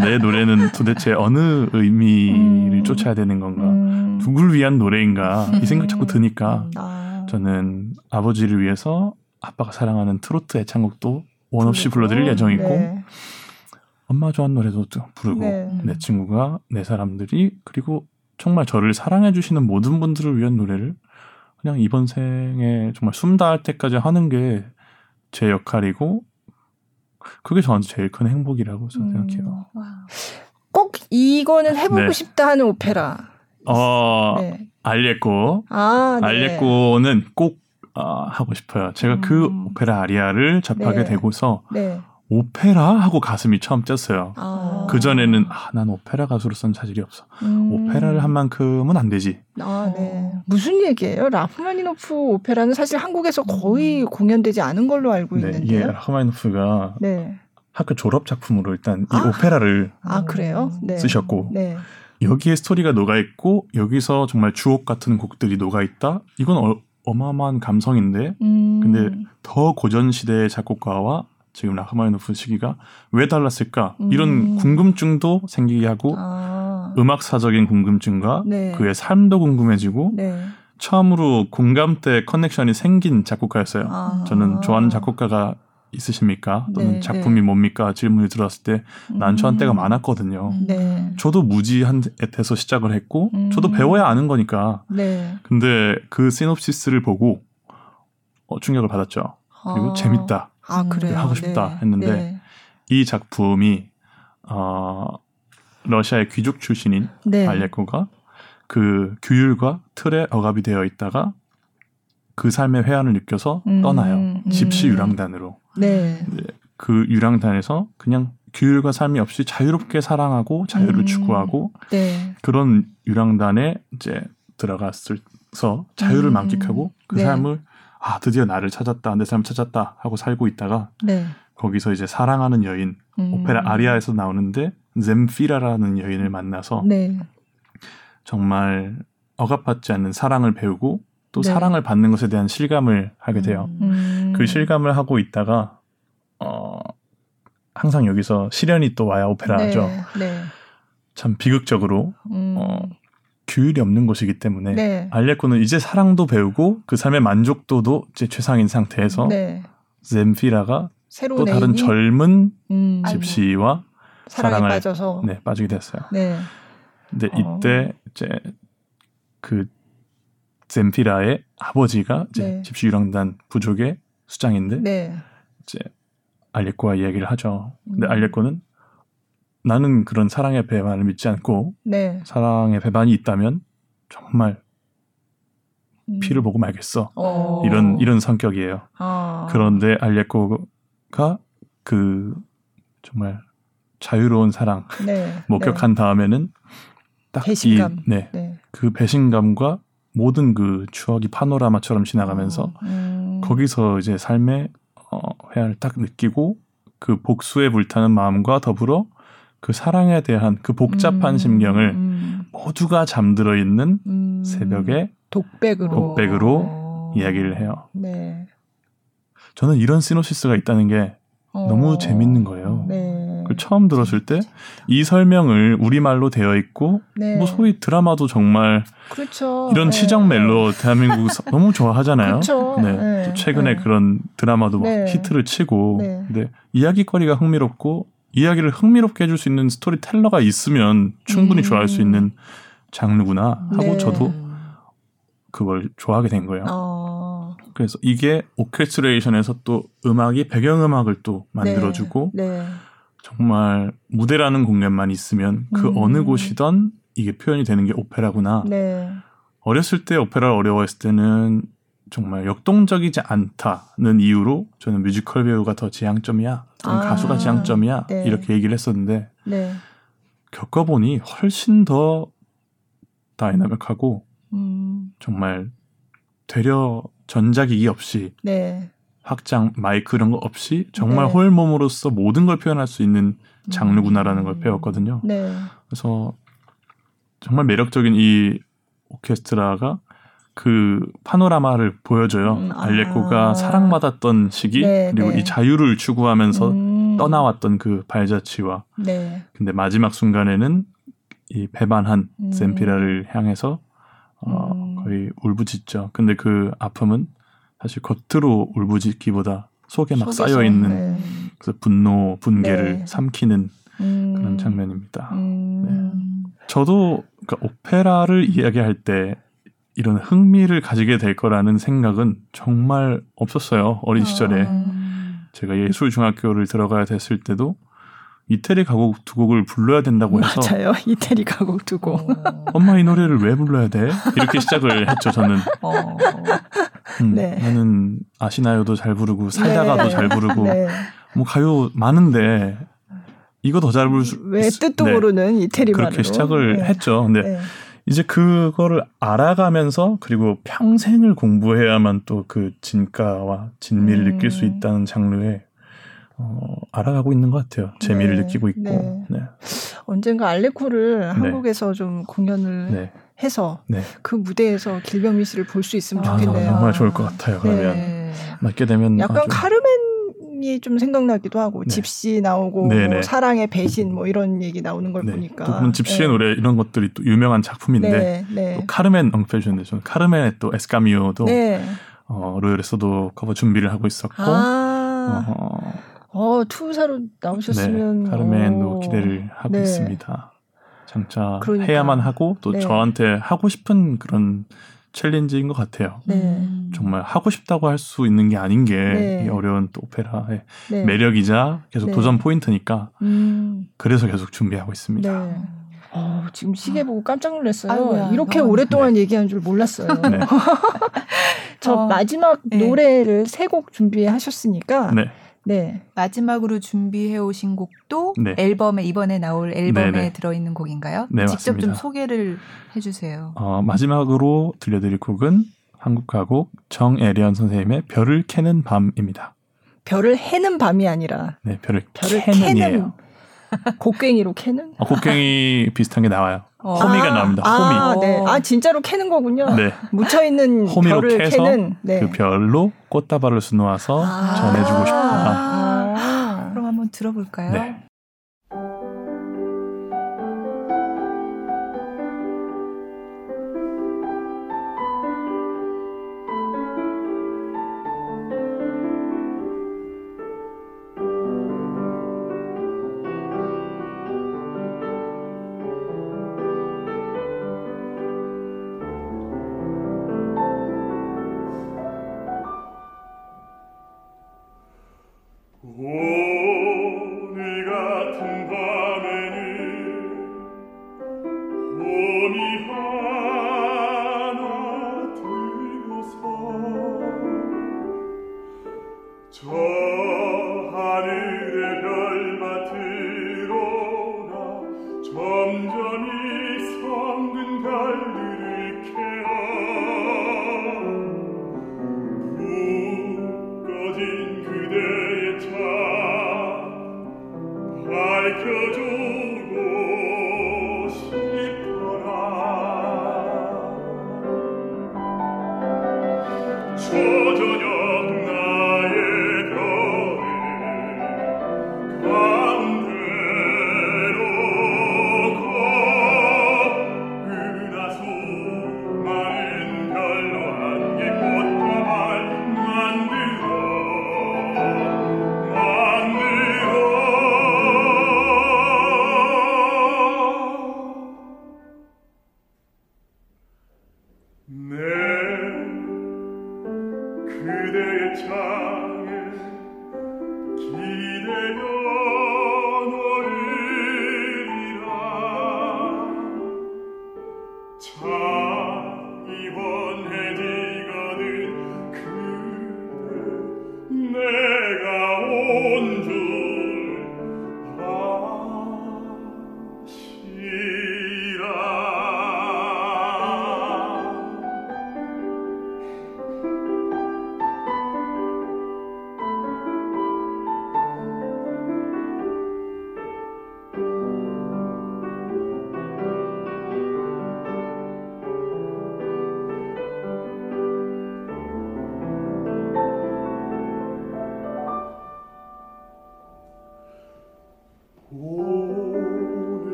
내 노래는 도대체 어느 의미를 음. 쫓아야 되는 건가 음. 누굴 위한 노래인가 이 생각 자꾸 드니까 아. 저는 아버지를 위해서 아빠가 사랑하는 트로트 애창곡도 원 없이 불러드릴 예정이고 네. 엄마 좋아하는 노래도 또 부르고 네. 내 친구가 내 사람들이 그리고 정말 저를 사랑해 주시는 모든 분들을 위한 노래를 그냥 이번 생에 정말 숨 닿을 때까지 하는 게 제 역할이고 그게 저한테 제일 큰 행복이라고 저는 음. 생각해요. 꼭 이거는 해보고 네. 싶다 하는 오페라. 어 네. 알레꼬 아, 네. 알레꼬는 꼭 어, 하고 싶어요. 제가 그 음. 오페라 아리아를 접하게 네. 되고서 네. 오페라 하고 가슴이 처음 뛰었어요. 아. 그 전에는 아, 난 오페라 가수로서는 자질이 없어. 음. 오페라를 한 만큼은 안 되지. 아, 네. 무슨 얘기예요? 라흐마니노프 오페라는 사실 한국에서 거의 공연되지 않은 걸로 알고 네, 이게 있는데요. 라흐마니노프가 네. 학교 졸업 작품으로 일단 이 아. 오페라를 아, 그래요? 네. 쓰셨고 네. 여기에 스토리가 녹아 있고 여기서 정말 주옥 같은 곡들이 녹아 있다. 이건 어, 어마어마한 감성인데 음. 근데 더 고전 시대의 작곡가와 지금 라흐마니노프 시기가 왜 달랐을까? 이런 음. 궁금증도 생기게 하고 아. 음악사적인 궁금증과 네. 그의 삶도 궁금해지고 네. 처음으로 공감대 커넥션이 생긴 작곡가였어요. 아. 저는 좋아하는 작곡가가 있으십니까? 또는 네, 작품이 네. 뭡니까? 질문이 들어왔을 때 난처한 음. 때가 많았거든요. 네. 저도 무지한에서 시작을 했고 음. 저도 배워야 아는 거니까. 네. 근데 그 시놉시스를 보고 어, 충격을 받았죠. 그리고 아. 재밌다. 아, 그래요. 하고 싶다 네. 했는데 네. 이 작품이 어, 러시아의 귀족 출신인 네. 알레코가 그 규율과 틀에 억압이 되어 있다가 그 삶의 회한을 느껴서 음, 떠나요. 음. 집시 유랑단으로. 네. 그 유랑단에서 그냥 규율과 삶이 없이 자유롭게 사랑하고 자유를 음. 추구하고 네. 그런 유랑단에 이제 들어갔을서 자유를 음. 만끽하고 그 네. 삶을 아 드디어 나를 찾았다 내 삶을 찾았다 하고 살고 있다가 네. 거기서 이제 사랑하는 여인 음. 오페라 아리아에서 나오는데 젬피라라는 여인을 만나서 네. 정말 억압받지 않는 사랑을 배우고 또 네. 사랑을 받는 것에 대한 실감을 하게 돼요. 음. 그 실감을 하고 있다가 어 항상 여기서 시련이 또 와야 오페라죠. 네. 네. 참 비극적으로 음. 어, 규율이 없는 곳이기 때문에 네. 알레코는 이제 사랑도 배우고 그 삶의 만족도도 이제 최상인 상태에서 네. 젬피라가 또 다른 젊은 음. 집시와 사랑에 사랑을 빠져서 네, 빠지게 됐어요. 네. 근데 어. 이때 이제 그 젬피라의 아버지가 이제 네. 집시 유랑단 부족의 수장인데 네. 이제 알레코와 이야기를 하죠. 근데 음. 알레코는 나는 그런 사랑의 배반을 믿지 않고 네. 사랑의 배반이 있다면 정말 음. 피를 보고 말겠어. 어. 이런 이런 성격이에요. 아. 그런데 알레코가 그 정말 자유로운 사랑 네. 목격한 다음에는 딱 배신감. 이, 네, 네. 그 배신감과 모든 그 추억이 파노라마처럼 지나가면서 음. 거기서 이제 삶의 어, 회한을 딱 느끼고 그 복수에 불타는 마음과 더불어 그 사랑에 대한 그 복잡한 음. 심경을 음. 모두가 잠들어 있는 음. 새벽에 독백으로 독백으로 어. 이야기를 해요. 네. 저는 이런 시노시스가 있다는 게 너무 어. 재밌는 거예요. 네. 그 처음 들었을 때 이 설명을 우리말로 되어 있고 네. 뭐 소위 드라마도 정말 그렇죠. 이런 네. 치정 멜로 대한민국 서- 너무 좋아하잖아요. 그렇죠. 네. 네. 또 최근에 네. 그런 드라마도 막 네. 히트를 치고 네. 근데 이야기거리가 흥미롭고 이야기를 흥미롭게 해줄 수 있는 스토리텔러가 있으면 충분히 음. 좋아할 수 있는 장르구나 하고 네. 저도 그걸 좋아하게 된 거예요. 어. 그래서 이게 오케스트레이션에서 또 음악이 배경음악을 또 만들어주고 네. 네. 정말 무대라는 공간만 있으면 그 음. 어느 곳이든 이게 표현이 되는 게 오페라구나. 네. 어렸을 때 오페라를 어려워했을 때는 정말 역동적이지 않다는 이유로 저는 뮤지컬 배우가 더 지향점이야, 아. 가수가 지향점이야 네. 이렇게 얘기를 했었는데 네. 겪어보니 훨씬 더 다이나믹하고 음, 정말 되려 전자기기 없이 네. 확성 마이크 이런 거 없이 정말 네. 홀몸으로서 모든 걸 표현할 수 있는 장르구나라는 걸 음. 배웠거든요. 네. 그래서 정말 매력적인 이 오케스트라가 그 파노라마를 보여줘요. 음, 아. 알레코가 사랑받았던 시기 네, 그리고 네. 이 자유를 추구하면서 음, 떠나왔던 그 발자취와 네. 근데 마지막 순간에는 이 배반한 음. 샘피라를 향해서 어, 음. 거의 울부짖죠. 근데 그 아픔은 사실 겉으로 울부짖기보다 속에 막 쌓여 있는 네. 그래서 분노, 분개를 네. 삼키는 음, 그런 장면입니다. 음, 음. 저도 그러니까 오페라를 이야기할 때 이런 흥미를 가지게 될 거라는 생각은 정말 없었어요. 어린 시절에 음. 제가 예술 중학교를 들어가야 됐을 때도 이태리 가곡 두 곡을 불러야 된다고 해서 맞아요. 이태리 가곡 두고. 어. 엄마 이 노래를 왜 불러야 돼? 이렇게 시작을 했죠. 저는 어. 음, 네. 나는 아시나요도 잘 부르고 살다가도 네. 잘 부르고 네. 뭐 가요 많은데 이거 더 잘 부를 수 왜 뜻도 네, 모르는 이태리 말로. 그렇게 시작을 네. 했죠. 근데 네. 이제 그거를 알아가면서 그리고 평생을 공부해야만 또 그 진가와 진미를 음. 느낄 수 있다는 장르에 어, 알아가고 있는 것 같아요. 재미를 네, 느끼고 있고. 네. 네. 언젠가 알레코를 네. 한국에서 좀 공연을 네. 해서 네. 그 무대에서 길병민 씨를 볼 수 있으면 아, 아, 좋겠네요. 정말 좋을 것 같아요. 그러면 네. 맞게 되면 약간 아주 카르멘이 좀 생각나기도 하고 네. 집시 나오고. 뭐 사랑의 배신 뭐 이런 얘기 나오는 걸 네. 보니까 또 집시의 네. 노래 이런 것들이 또 유명한 작품인데. 또 카르멘 엉페주인데 저는 카르멘의 또 에스카미오도 네. 어, 로열에서도 커버 준비를 하고 있었고 아, 어, 어, 투사로 나오셨으면 네, 카르멘도 어, 기대를 하고 네. 있습니다. 장차 그러니까. 해야만 하고 또 네. 저한테 하고 싶은 그런 챌린지인 것 같아요. 네. 음. 정말 하고 싶다고 할 수 있는 게 아닌 게 네. 이 어려운 또 오페라의 네. 매력이자 계속 네. 도전 포인트니까 음, 그래서 계속 준비하고 있습니다. 네. 어, 지금 시계 보고 깜짝 놀랐어요. 아이고야, 이렇게 너무- 오랫동안 얘기한 줄 몰랐어요. 네. 저 어, 마지막 네. 노래를 세 곡 준비하셨으니까 네. 네. 마지막으로 준비해 오신 곡도 네. 앨범에 이번에 나올 앨범에 네네. 들어 있는 곡인가요? 네, 직접 좀 맞습니다. 소개를 해주세요. 어, 마지막으로 들려드릴 곡은 한국 가곡 정애련 선생님의 별을 캐는 밤입니다. 별을 해는 밤이 아니라 네, 별을, 별을 캐는이에요. 캐는 곡괭이로 캐는 어, 곡괭이 비슷한 게 나와요. 어. 호미가 나옵니다. 아, 호미. 네. 아, 진짜로 캐는 거군요. 네. 묻혀 있는 호미로 별을 캐서 캐는 네. 그 별로 꽃다발을 수놓아서 아. 전해주고 싶다. 아. 그럼 한번 들어볼까요? 네. Vecchio giù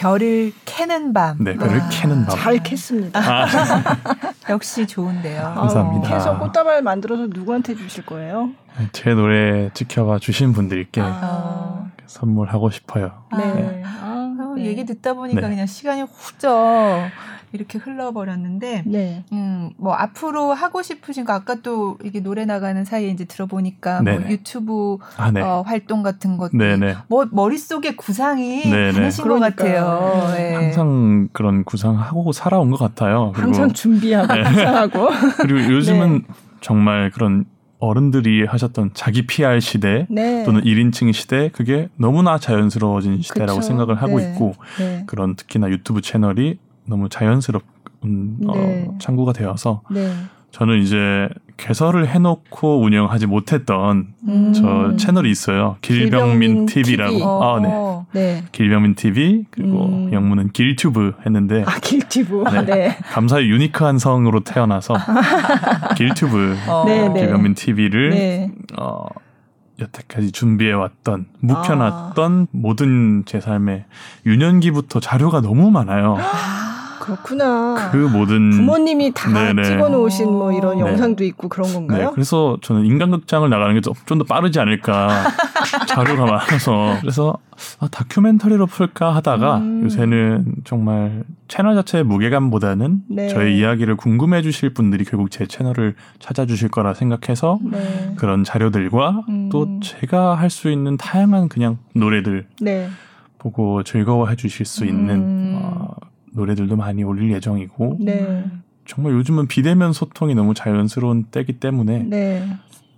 별을 캐는 밤. 네, 별을 아, 캐는 밤. 잘 캤습니다. 역시 좋은데요. 아, 감사합니다. 캐서 꽃다발 만들어서 누구한테 주실 거예요? 제 노래 지켜봐 주신 분들께 아. 선물하고 싶어요. 네. 아, 어, 네. 얘기 듣다 보니까 네. 그냥 시간이 훌쩍 이렇게 흘러버렸는데, 네. 음, 뭐 앞으로 하고 싶으신 거 아까 또 이게 노래 나가는 사이에 이제 들어보니까 뭐. 유튜브 아, 네. 어, 활동 같은 것도 네네. 뭐 머릿속에 구상이 네네. 많으신 것. 같아요. 네. 항상 그런 구상하고 살아온 것 같아요. 그리고, 항상 준비하고 네. 구상하고. 그리고 요즘은 네. 정말 그런 어른들이 하셨던 자기 PR 시대 네. 또는 1인칭 시대 그게 너무나 자연스러워진 시대라고 그쵸. 생각을 하고 네. 있고 네. 그런 특히나 유튜브 채널이 너무 자연스럽 음, 네. 어, 창구가 되어서 네. 저는 이제 개설을 해놓고 운영하지 못했던 음. 저 채널이 있어요. 길병민 길병민 TV라고. TV. 어, 아, 네. 어. 네. 길병민 TV 그리고 음. 영문은 길튜브 했는데 아, 길티브. 네. 네. 감사히 유니크한 성으로 태어나서 길튜브 어. 네, 네. 길병민 TV를 네. 어, 여태까지 준비해왔던 묵혀놨던 모든 제 삶의 유년기부터 자료가 너무 많아요. 그렇구나. 그 모든 부모님이 다 네네. 찍어놓으신 뭐 이런 네. 영상도 있고 그런 네, 건가요? 그래서 저는 인간극장을 나가는 게 좀 더 빠르지 않을까 자료가 많아서 그래서 아, 다큐멘터리로 풀까 하다가 음. 요새는 정말 채널 자체의 무게감보다는 네. 저의 이야기를 궁금해 주실 분들이 결국 제 채널을 찾아주실 거라 생각해서 네. 그런 자료들과 음. 또 제가 할 수 있는 다양한 그냥 노래들 네. 보고 즐거워해 주실 수 있는 음. 어, 노래들도 많이 올릴 예정이고 네. 정말 요즘은 비대면 소통이 너무 자연스러운 때기 때문에 네.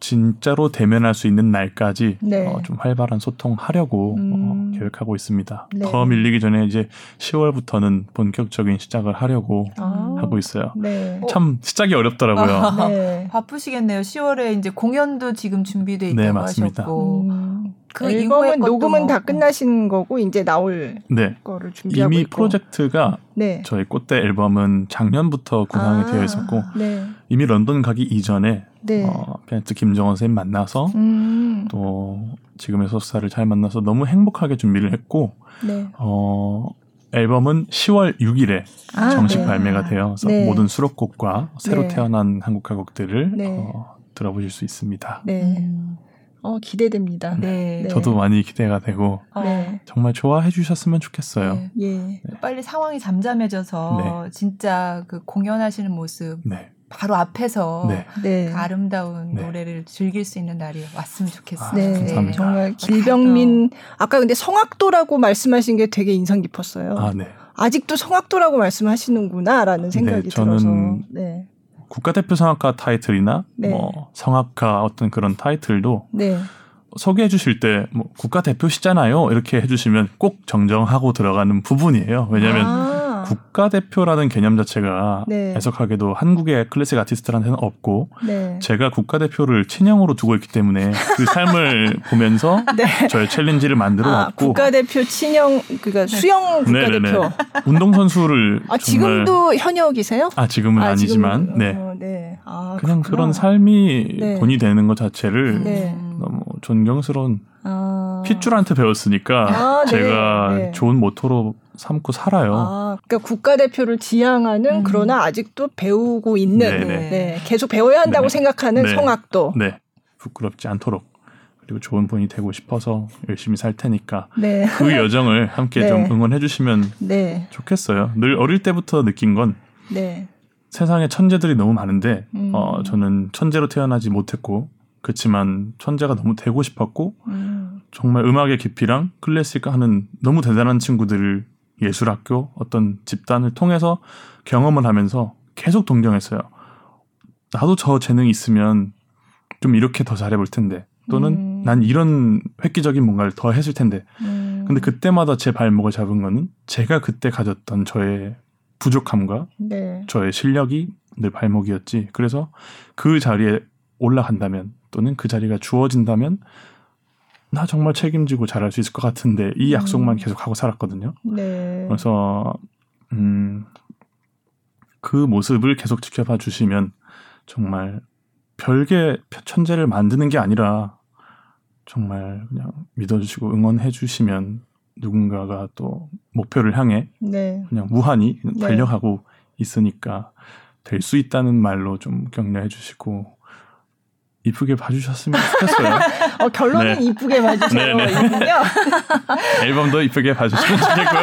진짜로 대면할 수 있는 날까지 네. 어, 좀 활발한 소통하려고 음. 어, 계획하고 있습니다. 네. 더 밀리기 전에 이제 10월부터는 본격적인 시작을 하려고 아. 하고 있어요. 네. 참 시작이 어렵더라고요. 네. 바쁘시겠네요. 10월에 이제 공연도 지금 준비돼 있다고 네, 맞습니다. 하셨고. 음. 그 앨범은 녹음은 뭐- 다 끝나신 거고 이제 나올 네. 거를 준비하고 이미 있고. 프로젝트가 네. 저희 꽃대 앨범은 작년부터 구상이 아. 되어 있었고 네. 이미 런던 가기 이전에 네. 어, 피아니스트 김정원 선생님 만나서 음. 또 지금의 소스타를 잘 만나서 너무 행복하게 준비를 했고 네. 어, 앨범은 10월 6일에 아, 정식 네. 발매가 되어서 네. 모든 수록곡과 새로 네. 태어난 한국 가곡들을 네. 어, 들어보실 수 있습니다. 네. 음. 어, 기대됩니다. 네. 네. 저도 많이 기대가 되고 어, 네. 정말 좋아해 주셨으면 좋겠어요. 네. 예. 빨리 상황이 잠잠해져서 진짜 그 공연하시는 모습 네. 바로 앞에서 네. 네. 그 아름다운 네. 노래를 즐길 수 있는 날이 왔으면 좋겠어요. 아, 네, 감사합니다. 정말 길병민 아까 근데 성악도라고 말씀하신 게 되게 인상 깊었어요. 아, 네. 아직도 성악도라고 말씀하시는구나라는 생각이 네, 저는 들어서. 네. 국가대표 성악가 타이틀이나 네. 뭐 성악가 어떤 그런 타이틀도 네. 소개해 주실 때 뭐 국가대표시잖아요. 이렇게 해 주시면 꼭 정정하고 들어가는 부분이에요. 왜냐하면 아, 국가대표라는 개념 자체가 네. 해석하게도 한국의 클래식 아티스트한테는 없고 네. 제가 국가대표를 친형으로 두고 있기 때문에 그 삶을 보면서 네. 저의 챌린지를 만들어 아, 왔고 국가대표 친형 그러니까 수영 국가대표. 네네네. 운동선수를 아, 정말 지금도 현역이세요? 아 지금은 아, 니지만 지금은, 네 어, 네. 아, 그냥 그렇구나. 그런 삶이 네. 본이 되는 것 자체를 네. 너무 존경스러운 아. 핏줄한테 배웠으니까 아, 네. 제가 네. 좋은 모토로 삼고 살아요. 아, 그러니까 국가대표를 지향하는 음. 그러나 아직도 배우고 있는 네네. 네, 계속 배워야 한다고 네네. 생각하는 네. 성악도. 네 부끄럽지 않도록 그리고 좋은 분이 되고 싶어서 열심히 살 테니까 네. 그 여정을 함께 네. 좀 응원해 주시면 네. 좋겠어요. 늘 어릴 때부터 느낀 건 네. 세상에 천재들이 너무 많은데 음. 어, 저는 천재로 태어나지 못했고 그렇지만 천재가 너무 되고 싶었고 음. 정말 음악의 깊이랑 클래식 하는 너무 대단한 친구들을 예술학교 어떤 집단을 통해서 경험을 하면서 계속 동경했어요. 나도 저 재능이 있으면 좀 이렇게 더 잘해볼 텐데 또는 음. 난 이런 획기적인 뭔가를 더 했을 텐데 음. 근데 그때마다 제 발목을 잡은 거는 제가 그때 가졌던 저의 부족함과 네. 저의 실력이 늘 발목이었지. 그래서 그 자리에 올라간다면 또는 그 자리가 주어진다면 나 정말 책임지고 잘할 수 있을 것 같은데 이 약속만 음. 계속 하고 살았거든요. 네. 그래서 음, 그 모습을 계속 지켜봐 주시면 정말 별개 천재를 만드는 게 아니라 정말 그냥 믿어주시고 응원해 주시면 누군가가 또 목표를 향해 네. 그냥 무한히 네. 달려가고 있으니까 될 수 있다는 말로 좀 격려해 주시고 이쁘게 봐주셨으면 좋겠어요. 어, 결론은 네. 이쁘게 봐주세요. 네, 네. 앨범도 이쁘게 봐주시면 좋겠고요.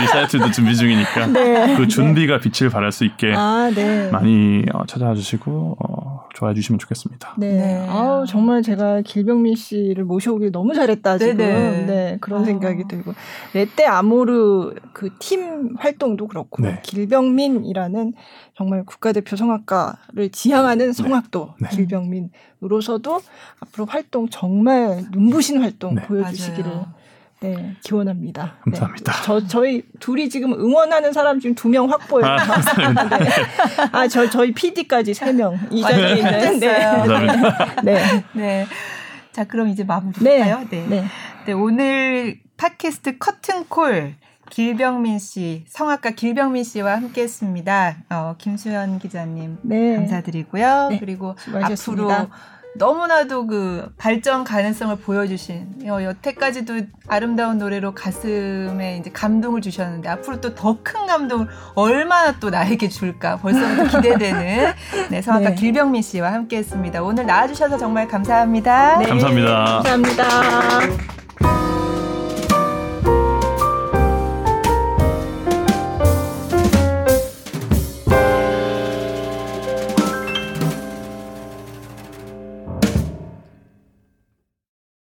리사이트도 준비 중이니까 네. 그 준비가 빛을 발할 수 있게 아, 네. 많이 어, 찾아와 주시고 어, 좋아해 주시면 좋겠습니다. 네. 네. 아우, 정말 제가 길병민 씨를 모셔오길 너무 잘했다, 지금. 네네. 네. 그런 아. 생각이 들고. 레떼 아모르 그 팀 활동도 그렇고, 네. 길병민이라는 정말 국가대표 성악가를 지향하는 성악도 네. 길병민으로서도 앞으로 활동 정말 눈부신 활동 네. 보여주시기를 맞아요. 네, 기원합니다. 네. 감사합니다. 저 저희 둘이 지금 응원하는 사람 지금 두 명 확보해요. 아, 감사합니다. 네. 아, 저 저희 PD까지 세 명이 아, 자리에 네. 있는 네. 감사합니다. 네. 네. 자, 그럼 이제 네. 마무리할까요? 네. 네. 네, 오늘 팟캐스트 커튼콜 길병민 씨, 성악가 길병민 씨와 함께 했습니다. 어, 김수현 기자님 네. 감사드리고요. 네, 그리고 수고하셨습니다. 앞으로 너무나도 그 발전 가능성을 보여주신 어, 여태까지도 아름다운 노래로 가슴에 이제 감동을 주셨는데 앞으로 또 더 큰 감동을 얼마나 또 나에게 줄까 벌써부터 기대되는 네, 성악가 네. 길병민 씨와 함께했습니다. 오늘 나와주셔서 정말 감사합니다. 네. 감사합니다. 감사합니다.